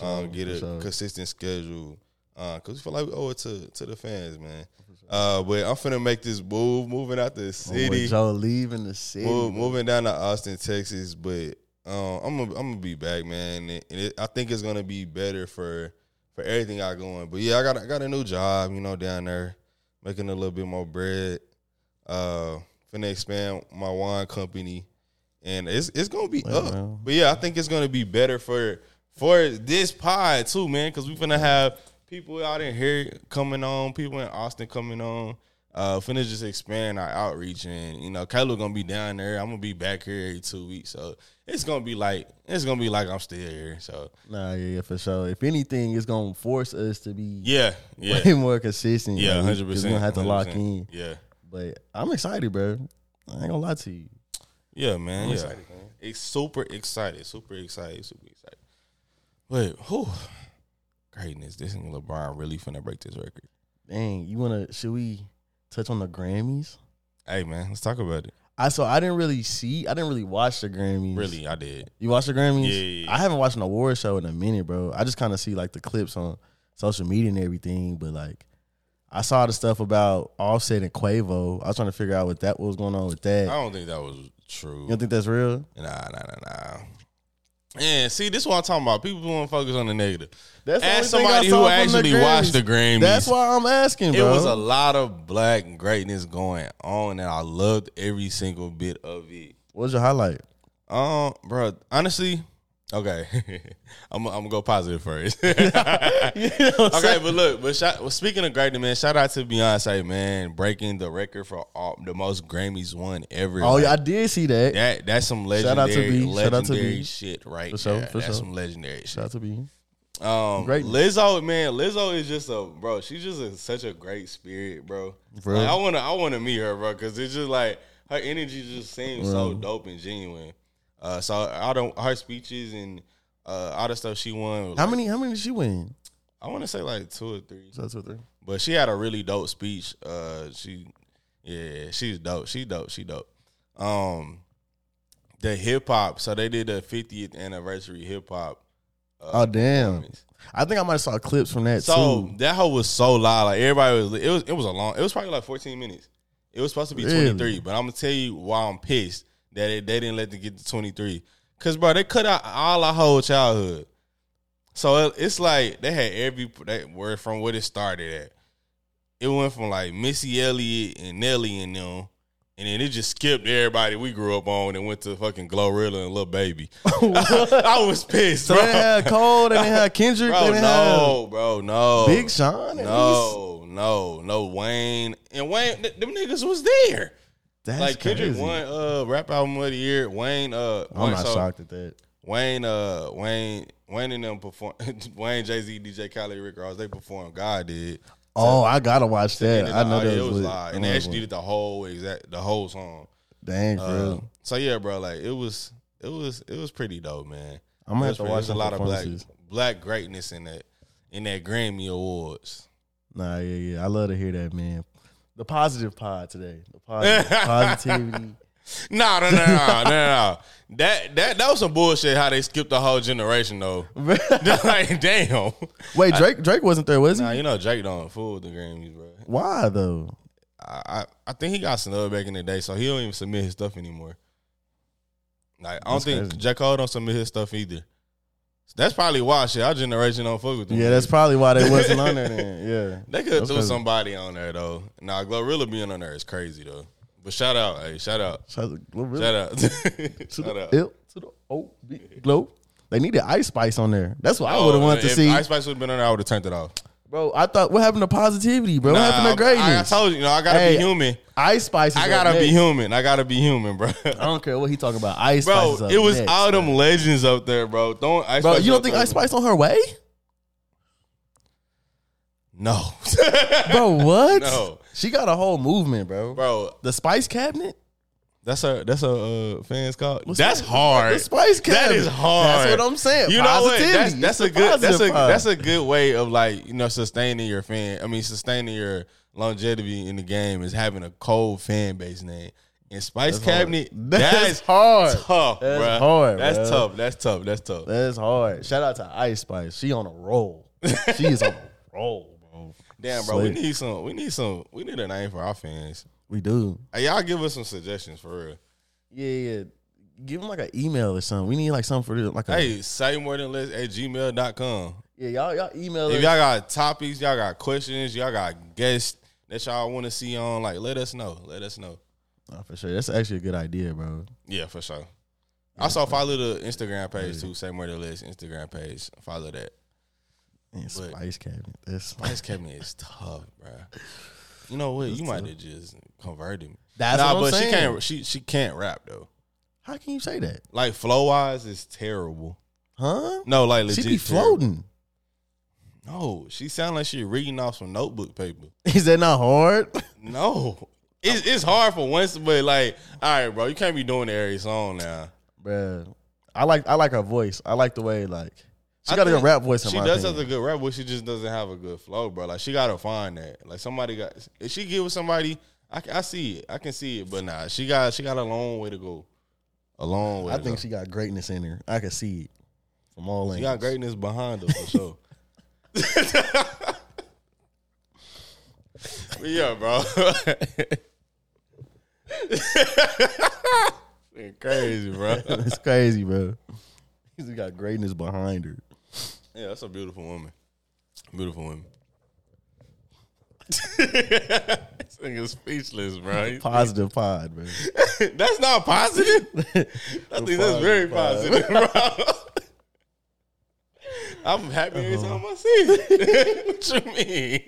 Speaker 2: um, get a
Speaker 3: sure.
Speaker 2: consistent schedule, uh, cause we feel like we owe it to to the fans, man. Uh, but I'm finna make this move, moving out the city,
Speaker 3: Joe leaving the city.
Speaker 2: move, moving down to Austin, Texas. But um, I'm gonna I'm gonna be back, man, and it, I think it's gonna be better for for everything I going. But yeah, I got I got a new job, you know, down there, making a little bit more bread. Uh, finna expand my wine company, and it's it's gonna be
Speaker 3: Well,
Speaker 2: up.
Speaker 3: man.
Speaker 2: But yeah, I think it's gonna be better for for this pod too, man, because we're gonna have people out in here coming on, people in Austin coming on. Uh, finna just expand our outreach, and you know, Caleb gonna be down there. I'm gonna be back here every two weeks, so it's gonna be like it's gonna be like I'm still here. So
Speaker 3: Nah, yeah, yeah, for sure. If anything, it's gonna force us to be
Speaker 2: yeah, yeah,
Speaker 3: way more consistent.
Speaker 2: yeah, hundred percent.
Speaker 3: We're gonna have to lock in.
Speaker 2: Yeah,
Speaker 3: But I'm excited, bro. I ain't gonna lie to you.
Speaker 2: Yeah, man. yeah.
Speaker 3: excited, man.
Speaker 2: It's super excited. Super excited. Super excited. Wait, whew. Greatness. This nigga LeBron really finna break this record.
Speaker 3: Dang, you wanna? Should we touch on the Grammys?
Speaker 2: Hey man, let's talk about it.
Speaker 3: I so I didn't really see. I didn't really watch the Grammys.
Speaker 2: Really, I did.
Speaker 3: You watch the Grammys?
Speaker 2: Yeah, yeah, yeah.
Speaker 3: I haven't watched an award show in a minute, bro. I just kind of see like the clips on social media and everything, but like I saw the stuff about Offset and Quavo. I was trying to figure out what that what was going on with that.
Speaker 2: I don't think that was true.
Speaker 3: You don't think that's real?
Speaker 2: Nah, nah, nah, nah. And see, this is what I'm talking about. People want to focus on the negative.
Speaker 3: That's the
Speaker 2: As
Speaker 3: only thing I
Speaker 2: somebody who
Speaker 3: from the
Speaker 2: actually watched the Grammys,
Speaker 3: That's why I'm asking,
Speaker 2: it was a lot of black greatness going on, and I loved every single bit of it.
Speaker 3: What was your highlight?
Speaker 2: Um, bro, honestly, okay, I'm, I'm gonna go positive first. okay, but look, but shout, well, speaking of greatness, man, shout out to Beyonce, man, breaking the record for all, the most Grammys won ever.
Speaker 3: Oh yeah, I did see that.
Speaker 2: that that's some
Speaker 3: Shout out to
Speaker 2: legendary,
Speaker 3: Shout out to
Speaker 2: legendary
Speaker 3: B.
Speaker 2: shit right
Speaker 3: For sure,
Speaker 2: there.
Speaker 3: for
Speaker 2: that's
Speaker 3: sure.
Speaker 2: some legendary shit.
Speaker 3: Shout out to B.
Speaker 2: Um,
Speaker 3: Greatness.
Speaker 2: Lizzo, man, Lizzo is just a bro. She's just a, such a great spirit, bro.
Speaker 3: For
Speaker 2: Like. I wanna, I wanna meet her, bro, because it's just like her energy just seems so dope and genuine. Uh, so all the her speeches and uh, all the stuff she won.
Speaker 3: How
Speaker 2: like-
Speaker 3: many? How many did she win?
Speaker 2: I want to say like two or three,
Speaker 3: So that's what three.
Speaker 2: but she had a really dope speech. Uh, she, yeah, she's dope. She dope. She dope. Um, the hip hop. So they did the 50th anniversary hip hop. Uh,
Speaker 3: Oh damn! I think I might have saw clips from that
Speaker 2: So
Speaker 3: too.
Speaker 2: that hoe was so loud. Like everybody was. It was. It was a long. It was probably like 14 minutes. It was supposed to be
Speaker 3: Really?
Speaker 2: 23, but I'm gonna tell you why I'm pissed that it, they didn't let them get to 23. Cause bro, they cut out all our whole childhood. So it, it's like they had every that word from what it started at. It went from like Missy Elliott and Nelly and them, and then it just skipped everybody we grew up on and went to fucking Glorilla and Lil Baby. I was pissed,
Speaker 3: So
Speaker 2: bro.
Speaker 3: they had Cole, and they had Kendrick,
Speaker 2: Bro, no, bro, no.
Speaker 3: Big Sean. at least?
Speaker 2: No, no, no. Wayne and Wayne, th- them niggas was there.
Speaker 3: That's
Speaker 2: like Kendrick
Speaker 3: crazy.
Speaker 2: won uh rap album of the year. Wayne, uh,
Speaker 3: I'm
Speaker 2: Wayne,
Speaker 3: not
Speaker 2: so
Speaker 3: shocked at that.
Speaker 2: Wayne, uh, Wayne, Wayne and them perform. Wayne, Jay Z, DJ Khaled, Rick Ross, they performed. God did.
Speaker 3: Oh, I gotta watch that. I know that
Speaker 2: it
Speaker 3: was,
Speaker 2: was live, and they actually did the whole exact the whole song.
Speaker 3: Dang,
Speaker 2: Uh,
Speaker 3: real.
Speaker 2: so yeah, bro, like it was, it was, it was pretty dope, man.
Speaker 3: I'm gonna have to
Speaker 2: pretty-
Speaker 3: watch
Speaker 2: a lot of black black greatness in that in that Grammy Awards.
Speaker 3: Nah, yeah, yeah. I love to hear that, man. The positive pod today. The positive positivity.
Speaker 2: No, no, no, no, no, no. That that that was some bullshit. How they skipped the whole generation though. like, damn.
Speaker 3: Wait, Drake Drake wasn't there, was he?
Speaker 2: Nah, you know Drake don't fool with the Grammys, bro.
Speaker 3: Why though?
Speaker 2: I, I I think he got snubbed back in the day, so he don't even submit his stuff anymore. Like I don't
Speaker 3: That's
Speaker 2: think
Speaker 3: crazy.
Speaker 2: J Cole don't submit his stuff either. That's probably why shit. Our generation don't fuck with them.
Speaker 3: Yeah, that's probably why they wasn't on there then. Yeah.
Speaker 2: They could have
Speaker 3: That's
Speaker 2: threw
Speaker 3: crazy.
Speaker 2: somebody on there though. Nah, Glorilla being on there is crazy though. But shout out, hey, shout out,
Speaker 3: Shout out
Speaker 2: shout out,
Speaker 3: to
Speaker 2: shout
Speaker 3: the
Speaker 2: out.
Speaker 3: L to the O B glow. They needed Ice Spice on there. That's what I
Speaker 2: Oh,
Speaker 3: would have wanted to see.
Speaker 2: Ice Spice would have been on there, I would have turned it off.
Speaker 3: Bro, I thought what happened to positivity, bro? what happened to greatness?
Speaker 2: I, told you, you know, I gotta
Speaker 3: Hey,
Speaker 2: be human.
Speaker 3: Ice Spice. Is
Speaker 2: I gotta be
Speaker 3: next.
Speaker 2: human. I gotta be human, bro.
Speaker 3: I don't care what he talking about. Ice Spice.
Speaker 2: bro, it was
Speaker 3: next,
Speaker 2: all them
Speaker 3: bro.
Speaker 2: legends up there, bro. Don't Ice
Speaker 3: Bro,
Speaker 2: Spice
Speaker 3: you don't think
Speaker 2: there.
Speaker 3: Ice Spice on her way?
Speaker 2: No,
Speaker 3: Bro, what?
Speaker 2: No.
Speaker 3: She got a whole movement, bro.
Speaker 2: bro.
Speaker 3: The Spice Cabinet?
Speaker 2: That's a that's a uh, fans call.
Speaker 3: What's
Speaker 2: That's
Speaker 3: that?
Speaker 2: hard.
Speaker 3: The Spice Cabinet.
Speaker 2: That is hard.
Speaker 3: That's what I'm saying.
Speaker 2: You know what?
Speaker 3: Positivity.
Speaker 2: That's, that's a good. That's a
Speaker 3: part.
Speaker 2: that's a good way of like you know sustaining your fan. I mean sustaining your longevity in the game is having a cold fan base name. And Spice
Speaker 3: That's hard.
Speaker 2: Cabinet,
Speaker 3: That's
Speaker 2: that's
Speaker 3: hard.
Speaker 2: tough,
Speaker 3: That's
Speaker 2: bruh.
Speaker 3: hard,
Speaker 2: That's
Speaker 3: bruh.
Speaker 2: tough. That's tough. That's tough.
Speaker 3: That's hard. Shout out to Ice Spice. She on a roll. She is on a roll, bro.
Speaker 2: Damn, bro. We need some. We need some. We need a name for our fans.
Speaker 3: We do.
Speaker 2: Hey, y'all give us some suggestions for real.
Speaker 3: Yeah, yeah. Give them like an email or something. We need like something for this. Like a,
Speaker 2: Hey, say more than less at gmail.com.
Speaker 3: yeah, y'all y'all email
Speaker 2: If
Speaker 3: us.
Speaker 2: y'all got topics, y'all got questions, y'all got guests that y'all want to see on, like let us know. Let us know.
Speaker 3: Oh, for sure. That's actually a good idea, bro.
Speaker 2: Yeah, for sure. I Also follow the Instagram page too. Say more than less Instagram page. Follow that.
Speaker 3: And
Speaker 2: But-
Speaker 3: Spice Cabinet. That's
Speaker 2: Spice Cabinet is tough, bro. You know what? You might have just converted me.
Speaker 3: That's
Speaker 2: nah,
Speaker 3: what I'm
Speaker 2: but
Speaker 3: saying.
Speaker 2: she can't. She she can't rap though.
Speaker 3: How can you say that?
Speaker 2: Like flow wise, is terrible.
Speaker 3: Huh?
Speaker 2: No, like legit.
Speaker 3: She be
Speaker 2: terrible.
Speaker 3: floating.
Speaker 2: No, she sound like she reading off some notebook paper.
Speaker 3: Is that not hard?
Speaker 2: No, it's it's hard for once, but like, all right, bro, you can't be doing every song now.
Speaker 3: Bruh. I like I like her voice. I like the way like she
Speaker 2: I
Speaker 3: got a good rap voice. In
Speaker 2: She does
Speaker 3: opinion.
Speaker 2: have a good rap, but she just doesn't have a good flow, bro. Like she gotta find that. Like somebody got if she get with somebody, I, I see it, I can see it, but nah, she got she got a long way to go. A long way.
Speaker 3: I think
Speaker 2: go.
Speaker 3: she got greatness in her. I can see it from all
Speaker 2: in.
Speaker 3: She
Speaker 2: got greatness behind her for sure. but yeah, bro. It's crazy, bro.
Speaker 3: it's crazy, bro. She's got greatness behind her.
Speaker 2: Yeah, that's a beautiful woman. Beautiful woman. this nigga's speechless, bro.
Speaker 3: Positive pod, man.
Speaker 2: that's not positive. I think that's very positive, bro. I'm happy every time I see it. what you mean?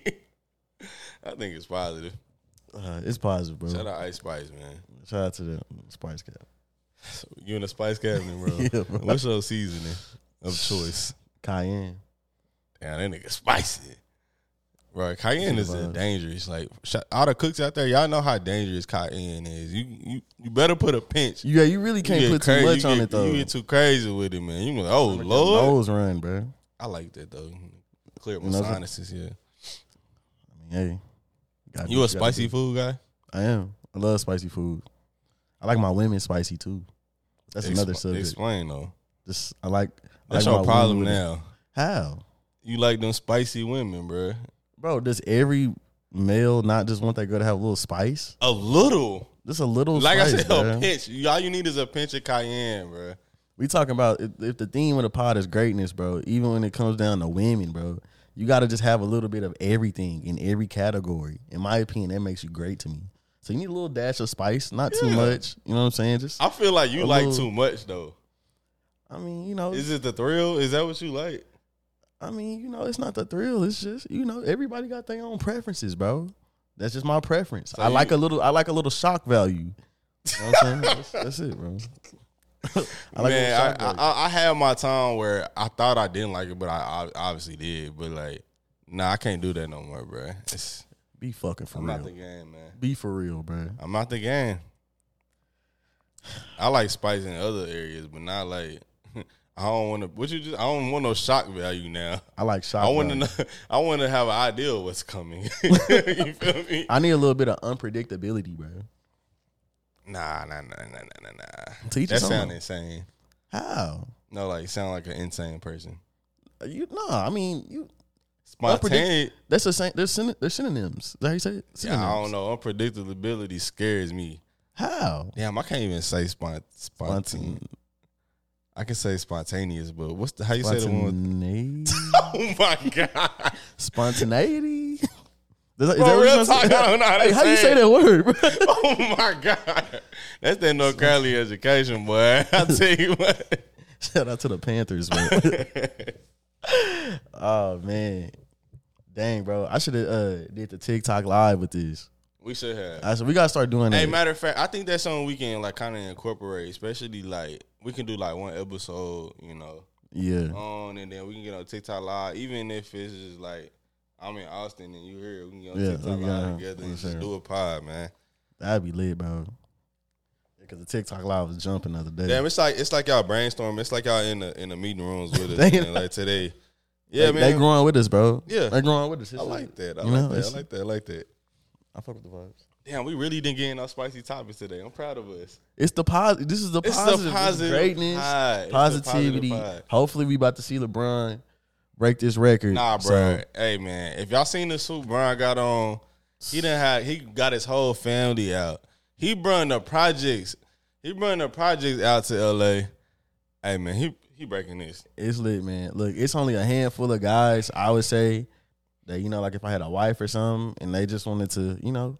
Speaker 2: I think it's positive.
Speaker 3: Uh, it's positive, bro.
Speaker 2: Shout out Ice Spice, man.
Speaker 3: Shout out to the Spice Cap.
Speaker 2: So you in the Spice Cabinet, bro.
Speaker 3: Yeah, bro.
Speaker 2: What's your seasoning of choice?
Speaker 3: Cayenne.
Speaker 2: Damn, that nigga spicy. Bro, cayenne is dangerous. Like all the cooks out there, y'all know how dangerous cayenne is. You you, you better put a pinch.
Speaker 3: Yeah, you really can't
Speaker 2: get
Speaker 3: put too much
Speaker 2: you
Speaker 3: on
Speaker 2: get-
Speaker 3: it though.
Speaker 2: You get too crazy with it, man. You like, oh
Speaker 3: Make
Speaker 2: lord,
Speaker 3: Nose run, bro.
Speaker 2: I like that though. Clear my
Speaker 3: You
Speaker 2: sinuses. Yeah,
Speaker 3: I mean, hey.
Speaker 2: you a spicy food guy?
Speaker 3: I am. I love spicy food. I like my women spicy too. That's another subject.
Speaker 2: Explain though.
Speaker 3: Just I like. I
Speaker 2: That's
Speaker 3: like
Speaker 2: your problem
Speaker 3: women with it.
Speaker 2: now.
Speaker 3: How,
Speaker 2: You like them spicy women, bro.
Speaker 3: bro? Does every male not just want that girl to have a little spice?
Speaker 2: A little.
Speaker 3: Just a little.
Speaker 2: Like
Speaker 3: spice,
Speaker 2: I said,
Speaker 3: bruh.
Speaker 2: a pinch. All you need is a pinch of cayenne, bro.
Speaker 3: We talking about if, if the theme of the pod is greatness, bro. Even when it comes down to women, bro, you got to just have a little bit of everything in every category. In my opinion, that makes you great to me. So you need a little dash of spice, not too much. You know what I'm saying? Just,
Speaker 2: I feel like you like
Speaker 3: little-
Speaker 2: too much though.
Speaker 3: I mean, you know,
Speaker 2: Is it the thrill? Is that what you like?
Speaker 3: I mean, you know, it's not the thrill. It's just, you know, everybody got their own preferences, bro. That's just my preference.
Speaker 2: So
Speaker 3: I like a little. I like a little shock value. You know what I'm saying? that's, that's it, bro. I like
Speaker 2: Man,
Speaker 3: shock
Speaker 2: I. I, I had my time where I thought I didn't like it, but I, I obviously did. But like, nah, I can't do that no more, bro. It's
Speaker 3: Be fucking for real.
Speaker 2: I'm
Speaker 3: real.
Speaker 2: not the game, man.
Speaker 3: Be for real, bro.
Speaker 2: I'm not the game. I like spice in other areas, but not like I don't want to. What you just? I don't want no shock value now.
Speaker 3: I like shock.
Speaker 2: I want to know. I want to have an idea of what's coming. you feel me?
Speaker 3: I need a little bit of unpredictability, bro.
Speaker 2: Nah, nah, nah, nah, nah, nah, nah.
Speaker 3: Teach
Speaker 2: That sound insane.
Speaker 3: How?
Speaker 2: No, like sound like an insane person.
Speaker 3: You no, I mean you.
Speaker 2: Spontaneous.
Speaker 3: That's the same. There's syn- there's synonyms. Is that how you say it?
Speaker 2: Yeah, I don't know. Unpredictability scares me.
Speaker 3: How.
Speaker 2: Damn, I can't even say spont spontaneous. I can say spontaneous, but what's the how you say the one? Oh my god!
Speaker 3: Spontaneity. Is that, is
Speaker 2: Bro,
Speaker 3: that what you're
Speaker 2: talk,
Speaker 3: saying?
Speaker 2: I don't know how
Speaker 3: Hey, how you
Speaker 2: say
Speaker 3: that word, bro?
Speaker 2: Oh my god! That's that North Cali education, boy. I tell you what.
Speaker 3: Shout out to the Panthers, man. oh man, dang, bro! I should have uh, did the TikTok live with this.
Speaker 2: We should have.
Speaker 3: I said we gotta start doing
Speaker 2: Hey,
Speaker 3: that.
Speaker 2: matter of fact, I think that's something we can like kind of incorporate, especially like we can do like one episode, you know,
Speaker 3: yeah,
Speaker 2: on, and then we can get on TikTok live, even if it's just like I'm in Austin and you here, we can get on
Speaker 3: Yeah,
Speaker 2: TikTok live together and
Speaker 3: for
Speaker 2: just do a pod, man.
Speaker 3: that'd be lit, bro. Because the TikTok live was jumping the other day.
Speaker 2: Damn, it's like it's like y'all brainstorm. It's like y'all in the in the meeting rooms with us, man. Like today. Yeah,
Speaker 3: they,
Speaker 2: man.
Speaker 3: they growing with us, bro.
Speaker 2: Yeah.
Speaker 3: they growing with us. It's
Speaker 2: I
Speaker 3: like-
Speaker 2: like that. I
Speaker 3: you
Speaker 2: like
Speaker 3: know,
Speaker 2: that. I like that. I like that.
Speaker 3: I fuck with the vibes.
Speaker 2: Damn, we really didn't get in our spicy topics today. I'm proud of us.
Speaker 3: It's the positive. This is the
Speaker 2: It's the
Speaker 3: positive. Is
Speaker 2: positive
Speaker 3: greatness,
Speaker 2: the
Speaker 3: positivity.
Speaker 2: positive.
Speaker 3: Hopefully, we about to see LeBron break this record.
Speaker 2: Nah, bro.
Speaker 3: So,
Speaker 2: hey, man. If y'all seen the suit Bron got on, he didn't have. He got his whole family out. He brought the projects. He brought the projects out to L.A. Hey, man. He he breaking this.
Speaker 3: it's lit, man. Look, it's only a handful of guys. I would say that you know, like if I had a wife or something, and they just wanted to, you know,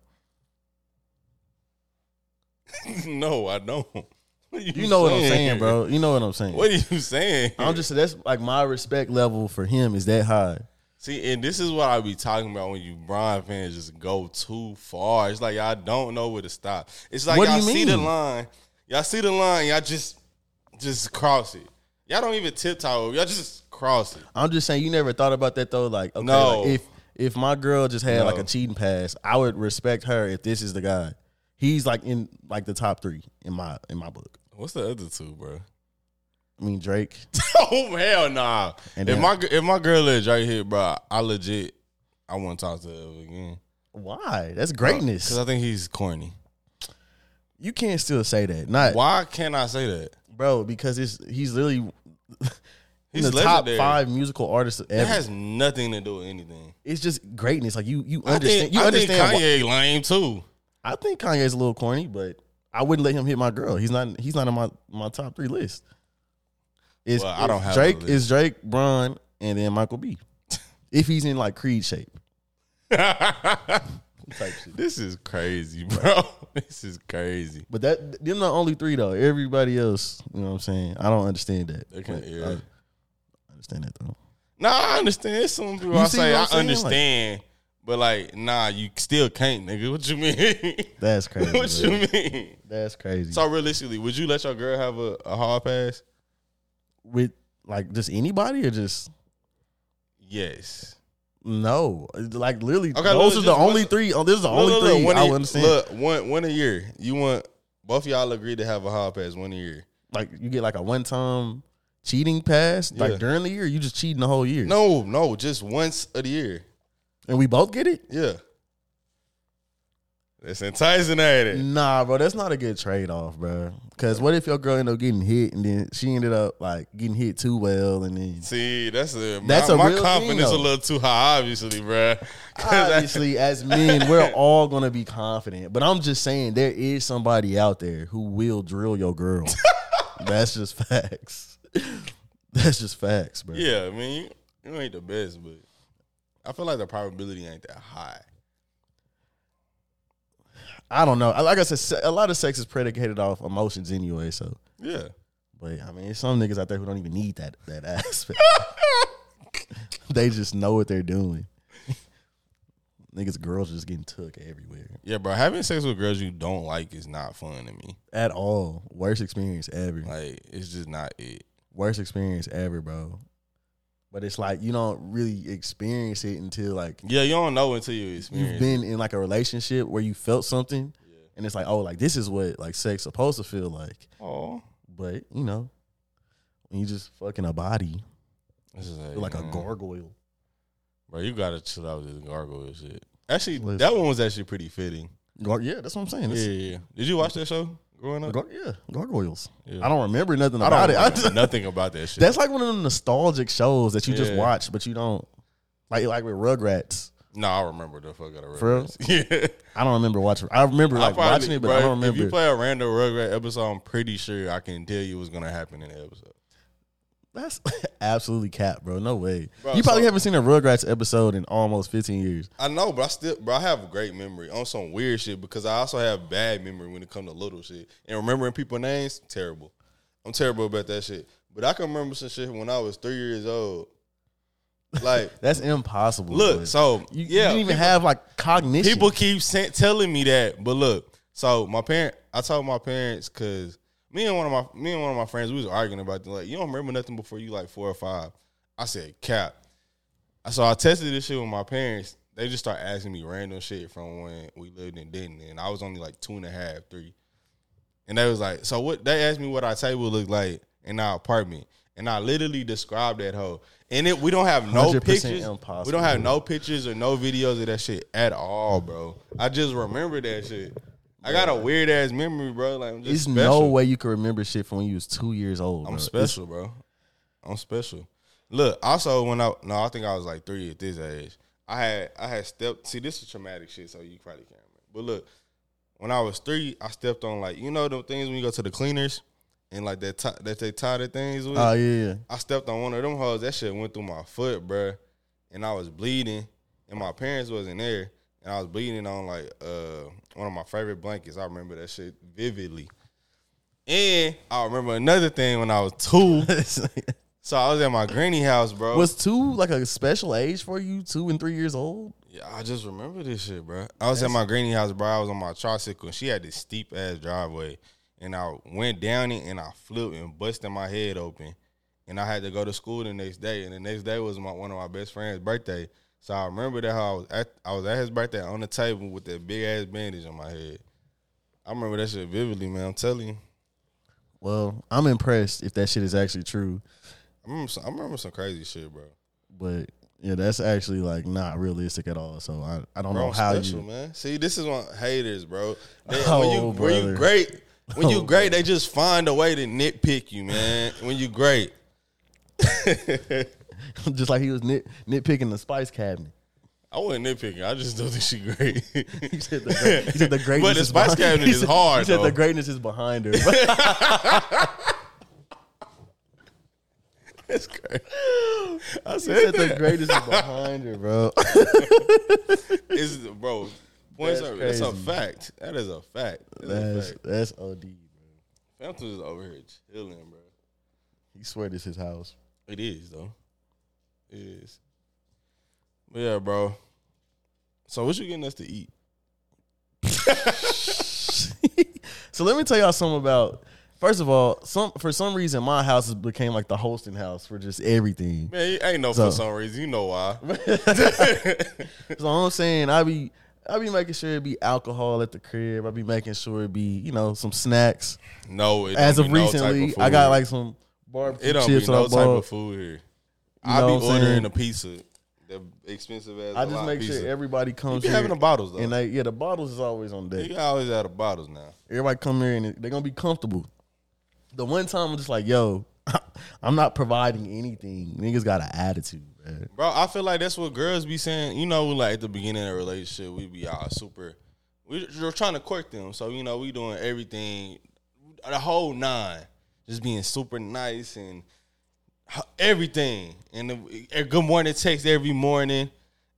Speaker 2: no, I don't. Are
Speaker 3: you know what I'm saying, bro. You know what I'm saying.
Speaker 2: What are you saying?
Speaker 3: I'm just that's like my respect level for him is that high.
Speaker 2: See, and this is what I be talking about when you Bron fans just go too far. It's like y'all don't know where to stop. It's like
Speaker 3: What
Speaker 2: y'all
Speaker 3: you
Speaker 2: see the line, y'all see the line, y'all just just cross it. Y'all don't even tiptoe. Y'all just cross it.
Speaker 3: I'm just saying you never thought about that though. Like, okay,
Speaker 2: No.
Speaker 3: like if if my girl just had like a cheating pass, I would respect her if this is the guy. He's like in like the top three in my in my book.
Speaker 2: What's the other two, bro?
Speaker 3: I mean Drake.
Speaker 2: oh hell nah.
Speaker 3: And
Speaker 2: if
Speaker 3: then-
Speaker 2: my if my girl is right here, bro, I legit I won't talk to her again.
Speaker 3: Why? That's greatness.
Speaker 2: Because I think he's corny.
Speaker 3: you can't still say that. Not
Speaker 2: Why can't I say that?
Speaker 3: bro, because it's he's literally in
Speaker 2: He's
Speaker 3: the top five musical artists ever.
Speaker 2: It has nothing to do with anything.
Speaker 3: it's just greatness. Like you you
Speaker 2: I
Speaker 3: understand
Speaker 2: think,
Speaker 3: you
Speaker 2: I
Speaker 3: understand
Speaker 2: think
Speaker 3: why-
Speaker 2: Kanye lame too.
Speaker 3: I think Kanye's a little corny, but I wouldn't let him hit my girl. He's not. He's not on my my top three list. It's,
Speaker 2: Well, I don't have
Speaker 3: Drake. Is Drake, Bron, and then Michael B. if he's in like Creed shape.
Speaker 2: This is crazy, bro. This is crazy.
Speaker 3: But that them the only three though. Everybody else, you know what I'm saying. I don't understand that.
Speaker 2: Can't- yeah.
Speaker 3: I, I understand that though.
Speaker 2: Nah, I understand. Some people
Speaker 3: You
Speaker 2: I say I
Speaker 3: saying?
Speaker 2: understand, but like, nah, you still can't, nigga. What you mean?
Speaker 3: That's crazy.
Speaker 2: what
Speaker 3: bro.
Speaker 2: you mean?
Speaker 3: That's crazy.
Speaker 2: So realistically, would you let your girl have a, a hard pass?
Speaker 3: with like just anybody or just
Speaker 2: Yes.
Speaker 3: no? Like literally,
Speaker 2: Okay,
Speaker 3: those
Speaker 2: look,
Speaker 3: are the only
Speaker 2: look-
Speaker 3: three. Oh, this is the only
Speaker 2: Look, look,
Speaker 3: three
Speaker 2: one
Speaker 3: I would understand.
Speaker 2: Look, one one a year. You want both of y'all agree to have a hard pass one a year.
Speaker 3: like you get like a one time cheating pass
Speaker 2: Yeah.
Speaker 3: like during the year you just cheating the whole year
Speaker 2: No, no, just once a year.
Speaker 3: And we both get it?
Speaker 2: Yeah. That's enticing, ain't it?
Speaker 3: nah bro that's not a good trade-off bro. Because what if your girl ended up getting hit and then she ended up like getting hit too well and then
Speaker 2: See, that's a
Speaker 3: That's
Speaker 2: my,
Speaker 3: a
Speaker 2: my
Speaker 3: real
Speaker 2: confidence
Speaker 3: thing,
Speaker 2: a little too high, obviously, bruh. 'Cause I-
Speaker 3: obviously as men we're all gonna be confident. But i'm just saying there is somebody out there who will drill your girl. That's just facts. That's just facts bro.
Speaker 2: Yeah, I mean, you, you ain't the best, but I feel like the probability ain't that high.
Speaker 3: i don't know like i said a lot of sex is predicated off emotions anyway so
Speaker 2: Yeah.
Speaker 3: But I mean, some niggas out there who don't even need that that aspect. they just know what they're doing. niggas, girls just getting took everywhere
Speaker 2: Yeah, bro. Having sex with girls you don't like is not fun to me.
Speaker 3: at all. Worst experience ever.
Speaker 2: Like, it's just not it.
Speaker 3: Worst experience ever, bro. But it's like you don't really experience it until like
Speaker 2: Yeah, you don't know until you experience.
Speaker 3: you've been in like a relationship where you felt something, and it's like, oh, like this is what like sex supposed to feel like.
Speaker 2: Oh,
Speaker 3: But you know, when you just fucking a body,
Speaker 2: this is
Speaker 3: you're like a gargoyle.
Speaker 2: Bro, you gotta chill out with this gargoyle shit. Actually,
Speaker 3: Listen.
Speaker 2: that one was actually pretty fitting.
Speaker 3: Gar- yeah, that's what I'm saying.
Speaker 2: Yeah, yeah, yeah. Did you watch that show growing up?
Speaker 3: Gar- yeah, gargoyles.
Speaker 2: Yeah.
Speaker 3: I don't remember nothing
Speaker 2: I
Speaker 3: about
Speaker 2: don't
Speaker 3: it. I just-
Speaker 2: nothing about that shit.
Speaker 3: that's like one of them nostalgic shows that you just watch, but you don't like like with Rugrats.
Speaker 2: no, I remember the fuck out of Rugrats. Yeah,
Speaker 3: I don't remember watching. I remember
Speaker 2: I
Speaker 3: like
Speaker 2: probably-
Speaker 3: watching it, but
Speaker 2: bro,
Speaker 3: I don't remember.
Speaker 2: If you play a random Rugrat episode, I'm pretty sure I can tell you what's gonna happen in the episode.
Speaker 3: That's absolutely cap, bro. No way.
Speaker 2: Bro,
Speaker 3: you probably
Speaker 2: so-
Speaker 3: haven't seen a Rugrats episode in almost 15 years.
Speaker 2: I know, but I still, bro, I have a great memory on some weird shit because I also have bad memory when it comes to little shit and remembering people names. Terrible. I'm terrible about that shit. But I can remember some shit when I was three years old. Like,
Speaker 3: That's impossible.
Speaker 2: look, so
Speaker 3: you, you didn't even
Speaker 2: people-
Speaker 3: have like cognition.
Speaker 2: People keep telling me that, but look. So my parent, I told my parents because me and one of my me and one of my friends, we was arguing about the, like you don't remember nothing before you like four or five. I said cap. So I tested this shit with my parents. They just start asking me random shit from when we lived in Denton, and I was only like two and a half, three. And they was like, so what? They asked me what our table looked like in our apartment, and I literally described that hoe. And it, we don't have no
Speaker 3: 100%
Speaker 2: pictures. We don't have no pictures or no videos of that shit at all, bro. I just remember that shit. I got a weird ass memory, bro. Like I'm just
Speaker 3: There's
Speaker 2: special.
Speaker 3: no way you could remember shit from when you was two years old.
Speaker 2: I'm
Speaker 3: bro.
Speaker 2: special, bro. I'm special. Look, also when I no, I think I was like three at this age. I had I had stepped. See, this is traumatic shit, so you probably can't remember. But look, when I was three, I stepped on like you know the things when you go to the cleaners and like that tie, that they tie the things with.
Speaker 3: Oh yeah, yeah.
Speaker 2: I stepped on one of them hoes. That shit went through my foot, bruh. And I was bleeding, and my parents wasn't there, and I was bleeding on like uh one of my favorite blankets. I remember that shit vividly. And I remember another thing when I was two. so I was at my granny house, bro.
Speaker 3: was two like a special age for you? Two and three years old?
Speaker 2: Yeah, I just remember this shit, bro. I was at my granny house, bro. I was on my tricycle, and she had this steep ass driveway, and I went down it, and I flipped and busted my head open, and I had to go to school the next day, and the next day was my one of my best friend's birthday. So I remember that how I was at I was at his birthday on the table with that big ass bandage on my head. I remember that shit vividly, man. I'm telling you.
Speaker 3: Well, I'm impressed if that shit is actually true.
Speaker 2: I remember some, I remember some crazy shit, bro.
Speaker 3: But yeah, that's actually like not realistic at all. So I, I don't
Speaker 2: Bro,
Speaker 3: know how
Speaker 2: special,
Speaker 3: you
Speaker 2: man. See, this is what haters, bro. They,
Speaker 3: Oh,
Speaker 2: when you when you great, when you
Speaker 3: Oh,
Speaker 2: great, they just find a way to nitpick you, man. When you great,
Speaker 3: just like he was nit, nitpicking the spice cabinet.
Speaker 2: I wasn't nitpicking. I just don't think she great.
Speaker 3: He said the, great, he said the greatness.
Speaker 2: But the spice
Speaker 3: behind-
Speaker 2: cabinet is
Speaker 3: said-
Speaker 2: hard,
Speaker 3: He said
Speaker 2: though.
Speaker 3: the greatness is behind her.
Speaker 2: That's crazy. I said
Speaker 3: said the greatness is behind her, bro.
Speaker 2: It's, bro, points
Speaker 3: That's
Speaker 2: are, that's a fact. That is a fact. That's, a
Speaker 3: That's
Speaker 2: fact.
Speaker 3: that's od. Bro.
Speaker 2: Phantom is over here chilling, bro.
Speaker 3: He swear this his house.
Speaker 2: It is though. Is. But yeah, bro. So what you getting us to eat?
Speaker 3: So let me tell y'all something about. First of all, some for some reason my house became like the hosting house for just everything.
Speaker 2: Man, you ain't no
Speaker 3: So-
Speaker 2: for some reason. You know why.
Speaker 3: So I'm saying I be I be making sure it be alcohol at the crib. I be making sure it be you know some snacks.
Speaker 2: No,
Speaker 3: As of
Speaker 2: be no
Speaker 3: recently,
Speaker 2: of
Speaker 3: I got like some barbecue
Speaker 2: it don't
Speaker 3: chips
Speaker 2: be no type of food here. I be
Speaker 3: I'm saying?
Speaker 2: ordering a pizza, the expensive as
Speaker 3: I just make
Speaker 2: pizza.
Speaker 3: sure everybody comes
Speaker 2: be
Speaker 3: here.
Speaker 2: having the bottles, though.
Speaker 3: and they yeah the bottles is always on deck.
Speaker 2: You always out of bottles now.
Speaker 3: Everybody come here and they're gonna be comfortable. The one time I'm just like, yo, I'm not providing anything. Niggas got an attitude, man.
Speaker 2: Bro, I feel like that's what girls be saying. You know, like at the beginning of a relationship, we be all super. we- We're trying to court them, so you know we doing everything, the whole nine, just being super nice and everything. And the, a good morning text every morning,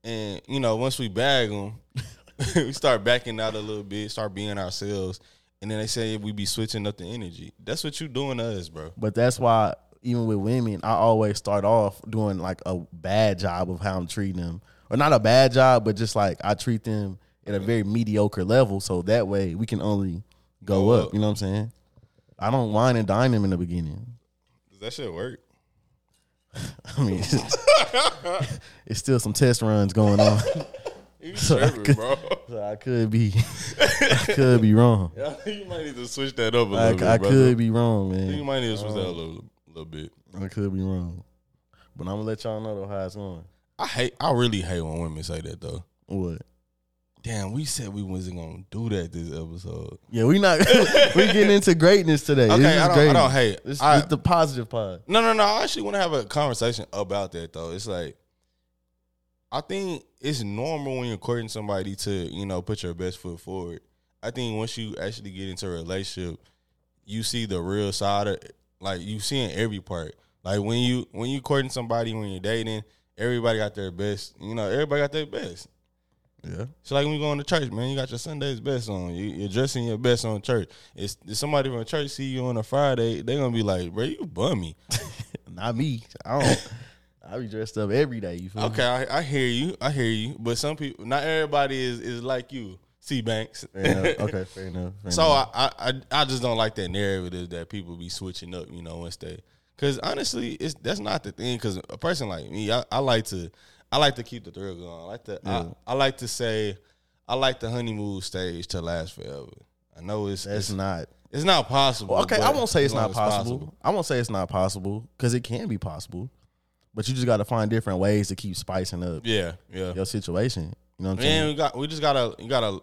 Speaker 2: and you know once we bag them, we start backing out a little bit, start being ourselves, and then they say we be switching up the energy. That's what you doing to us, bro.
Speaker 3: But that's why even with women, I always start off doing like a bad job of how I'm treating them, or not a bad job, but just like I treat them at a very mediocre level, so that way we can only go,
Speaker 2: Go
Speaker 3: up,
Speaker 2: up.
Speaker 3: You know what I'm saying? I don't wine and dine them in the beginning.
Speaker 2: Does that shit work?
Speaker 3: I mean, it's still some test runs going on,
Speaker 2: You
Speaker 3: So
Speaker 2: tripping,
Speaker 3: could-
Speaker 2: bro.
Speaker 3: so I could be, I could be wrong.
Speaker 2: Yeah, you might need to switch that up a little
Speaker 3: I,
Speaker 2: bit.
Speaker 3: I
Speaker 2: brother.
Speaker 3: could be wrong, man.
Speaker 2: You might need to switch that a um, little, little bit.
Speaker 3: I could be wrong, but I'm gonna let y'all know though how it's going.
Speaker 2: I hate. I really hate when women say that though.
Speaker 3: What?
Speaker 2: Damn, we said we wasn't gonna do that this episode.
Speaker 3: Yeah, we not we getting into greatness today.
Speaker 2: Okay,
Speaker 3: This
Speaker 2: I don't- I
Speaker 3: greatness.
Speaker 2: don't hate.
Speaker 3: This,
Speaker 2: I-
Speaker 3: the positive part.
Speaker 2: No, no, no. I actually want to have a conversation about that though. It's like, I think it's normal when you're courting somebody to you know put your best foot forward. I think once you actually get into a relationship, you see the real side of like you seeing every part. Like when you when you courting somebody when you're dating, everybody got their best. You know, everybody got their best.
Speaker 3: Yeah.
Speaker 2: So like when you going to church, man, you got your Sunday's best on. You, you're dressing your best on church. It's if somebody from church see you on a Friday, they gonna be like, "Bro, you bummy."
Speaker 3: Not me. I don't. I be dressed up every day. You feel
Speaker 2: Okay? I, I hear you. I hear you. But some people, not everybody is is like you, C Banks.
Speaker 3: Okay, fair enough. fair
Speaker 2: so
Speaker 3: enough.
Speaker 2: I, I I I just don't like that narrative that people be switching up. You know, once they, because honestly, it's that's not the thing. Because a person like me, I, I like to I like to keep the thrill going. I like to I, I like to say I like the honeymoon stage to last forever. I know it's
Speaker 3: that's
Speaker 2: it's,
Speaker 3: not.
Speaker 2: it's not possible.
Speaker 3: Well, okay, I won't say it's not
Speaker 2: as
Speaker 3: possible. I won't say it's not possible because it can be possible, but you just got to find different ways to keep spicing up
Speaker 2: Yeah, yeah.
Speaker 3: your situation. You know what I'm
Speaker 2: Man,
Speaker 3: saying?
Speaker 2: we got we just gotta you gotta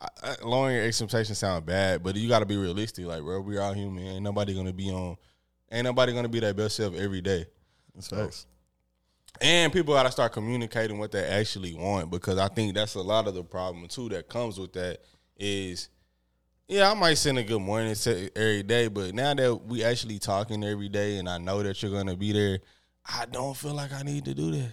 Speaker 2: I- I- lowering your expectations sound bad, but you gotta be realistic. Like, bro, we're all human. Ain't nobody gonna be on. Ain't nobody gonna be their best self every day.
Speaker 3: That's facts.
Speaker 2: And people gotta start communicating what they actually want because I think that's a lot of the problem too that comes with that is. Yeah, I might send a good morning to every day, but now that we actually talking every day and I know that you're gonna be there, I don't feel like I need to do that.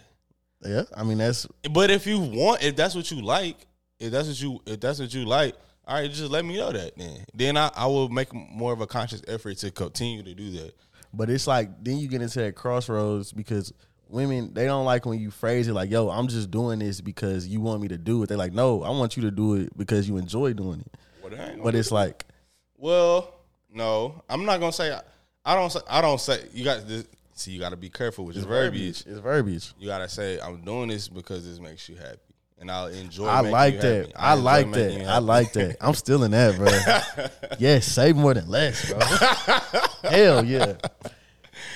Speaker 3: Yeah, I mean that's
Speaker 2: But if you want, if that's what you like, if that's what you, if that's what you like, all right, just let me know that. Then, then I, I will make more of a conscious effort to continue to do that.
Speaker 3: But it's like then you get into that crossroads because women they don't like when you phrase it like, "Yo, I'm just doing this because you want me to do it." They're like, "No, I want you to do it because you enjoy doing it."
Speaker 2: I ain't
Speaker 3: But it's like,
Speaker 2: well, no, I'm not gonna say. I don't say. I don't say. You got this. See, you got to be careful with your verbiage.
Speaker 3: It's verbiage.
Speaker 2: You gotta say, "I'm doing this because this makes you happy," and I'll enjoy.
Speaker 3: It.
Speaker 2: I
Speaker 3: like that. I
Speaker 2: enjoy
Speaker 3: like that. I like that. I'm still in that, bro. yes, save more than less, bro. Hell yeah.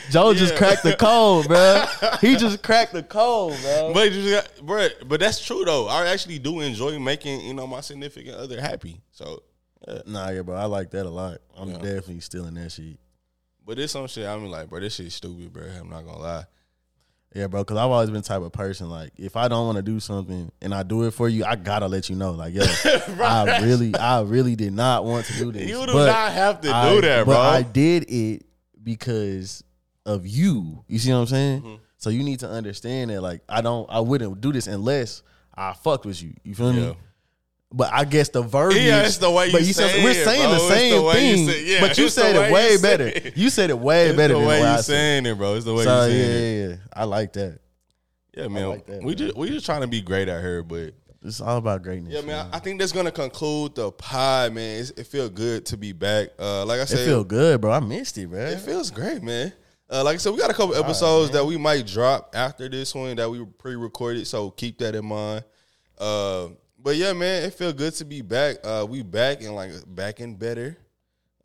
Speaker 3: Joe just cracked the code, bro. He just cracked the code, bro.
Speaker 2: But just got, bro, but that's true though. I actually do enjoy making you know my significant other happy. So, yeah.
Speaker 3: Nah, yeah, bro. I like that a lot. I'm
Speaker 2: Yeah.
Speaker 3: definitely still in that shit.
Speaker 2: but there's some shit I'm like, bro, this shit's stupid, bro. I'm not gonna lie.
Speaker 3: Yeah, bro. Because I've always been the type of person like if I don't want to do something and I do it for you, I gotta let you know. Like, yo, I really, I really did not want to do this.
Speaker 2: You do
Speaker 3: but
Speaker 2: not have to
Speaker 3: I-
Speaker 2: do that, bro.
Speaker 3: But I did it because of you. You see what I'm saying?
Speaker 2: Mm-hmm.
Speaker 3: So you need to understand that, like, I don't, I wouldn't do this unless I fucked with you. You feel
Speaker 2: Yeah.
Speaker 3: me? But I guess the verbiage.
Speaker 2: Yeah, it's the way you
Speaker 3: but
Speaker 2: say
Speaker 3: We're saying the same
Speaker 2: the way you
Speaker 3: thing,
Speaker 2: say- yeah,
Speaker 3: but you said it way
Speaker 2: you
Speaker 3: better.
Speaker 2: it.
Speaker 3: You said it way
Speaker 2: It's
Speaker 3: better
Speaker 2: the
Speaker 3: than
Speaker 2: way
Speaker 3: what I
Speaker 2: you
Speaker 3: said.
Speaker 2: saying it, bro. It's the way
Speaker 3: So
Speaker 2: you
Speaker 3: yeah,
Speaker 2: saying it.
Speaker 3: yeah, yeah. I like that.
Speaker 2: Yeah, man.
Speaker 3: like that,
Speaker 2: we
Speaker 3: bro.
Speaker 2: just we just trying to be great out here, but
Speaker 3: It's all about greatness.
Speaker 2: yeah, man. I think that's gonna conclude the pod, man. It's, it feel good to be back. Uh, like I said,
Speaker 3: It
Speaker 2: said,
Speaker 3: feel good, bro. I missed it, bro.
Speaker 2: It feels great, man. Uh, like I said, we got a couple episodes that we might drop after this one that we pre-recorded, so keep that in mind. Uh, but yeah, man, it feel good to be back. Uh, we back and like back and better.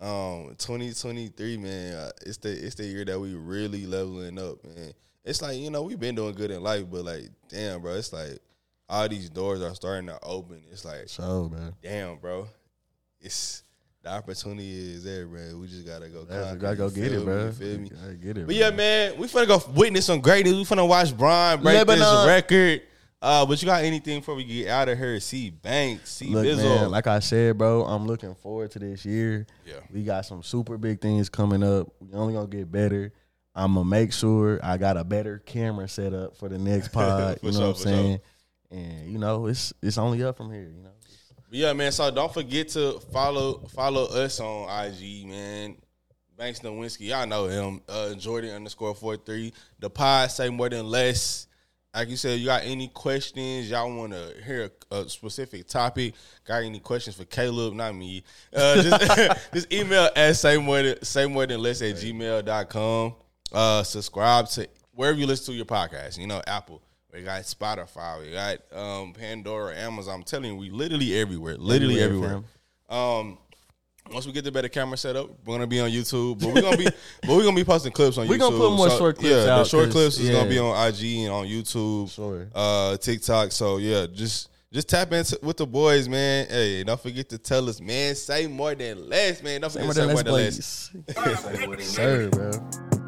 Speaker 2: Um, 2023, man, uh, it's the it's the year that we really leveling up, man. It's like you know we've been doing good in life, but like damn, bro, it's like all these doors are starting to open. It's like
Speaker 3: So, man,
Speaker 2: damn, bro, it's the opportunity is there, bro. We just gotta go.
Speaker 3: Gotta, gotta go get it,
Speaker 2: me?
Speaker 3: bro.
Speaker 2: You feel me?
Speaker 3: Gotta get it.
Speaker 2: But
Speaker 3: bro.
Speaker 2: yeah, man, we finna go witness some greatness. We finna watch Bron break
Speaker 3: Lebanon.
Speaker 2: this record. Uh, but you got anything before we get out of here? C Banks, see
Speaker 3: Look,
Speaker 2: Bizzle.
Speaker 3: man, like I said, bro, I'm looking forward to this year.
Speaker 2: Yeah.
Speaker 3: We got some super big things coming up. We only gonna get better. I'm gonna make sure I got a better camera set up for the next pod. You know
Speaker 2: sure,
Speaker 3: what I'm saying? And you know, it's it's only up from here. You know,
Speaker 2: yeah, man. So don't forget to follow follow us on IG, man. Banks Nowinski, y'all know him. Uh, Jordan underscore four three. The pod say more than less. Like you said, you got any questions? Y'all want to hear a, a specific topic? Got any questions for Caleb? Not me. Uh, just, just email at say more than say more than less at gmail.com. Uh, subscribe to wherever you listen to your podcast. You know, Apple. We got Spotify. We got um, Pandora, Amazon. I'm telling you, we literally everywhere. Literally
Speaker 3: Everywhere,
Speaker 2: everywhere. Um, once we get the better camera set up, we're gonna be on YouTube. But we're gonna be, but we're gonna be posting clips on
Speaker 3: We
Speaker 2: YouTube.
Speaker 3: We're gonna put more short clips
Speaker 2: Yeah, the short clips is gonna be on IG and on YouTube,
Speaker 3: Sure.
Speaker 2: uh, TikTok. So yeah, just just tap in with the boys, man. Hey, don't forget to tell us, man. Say more than less, man. Don't forget to say more than less.
Speaker 3: Sir, bro.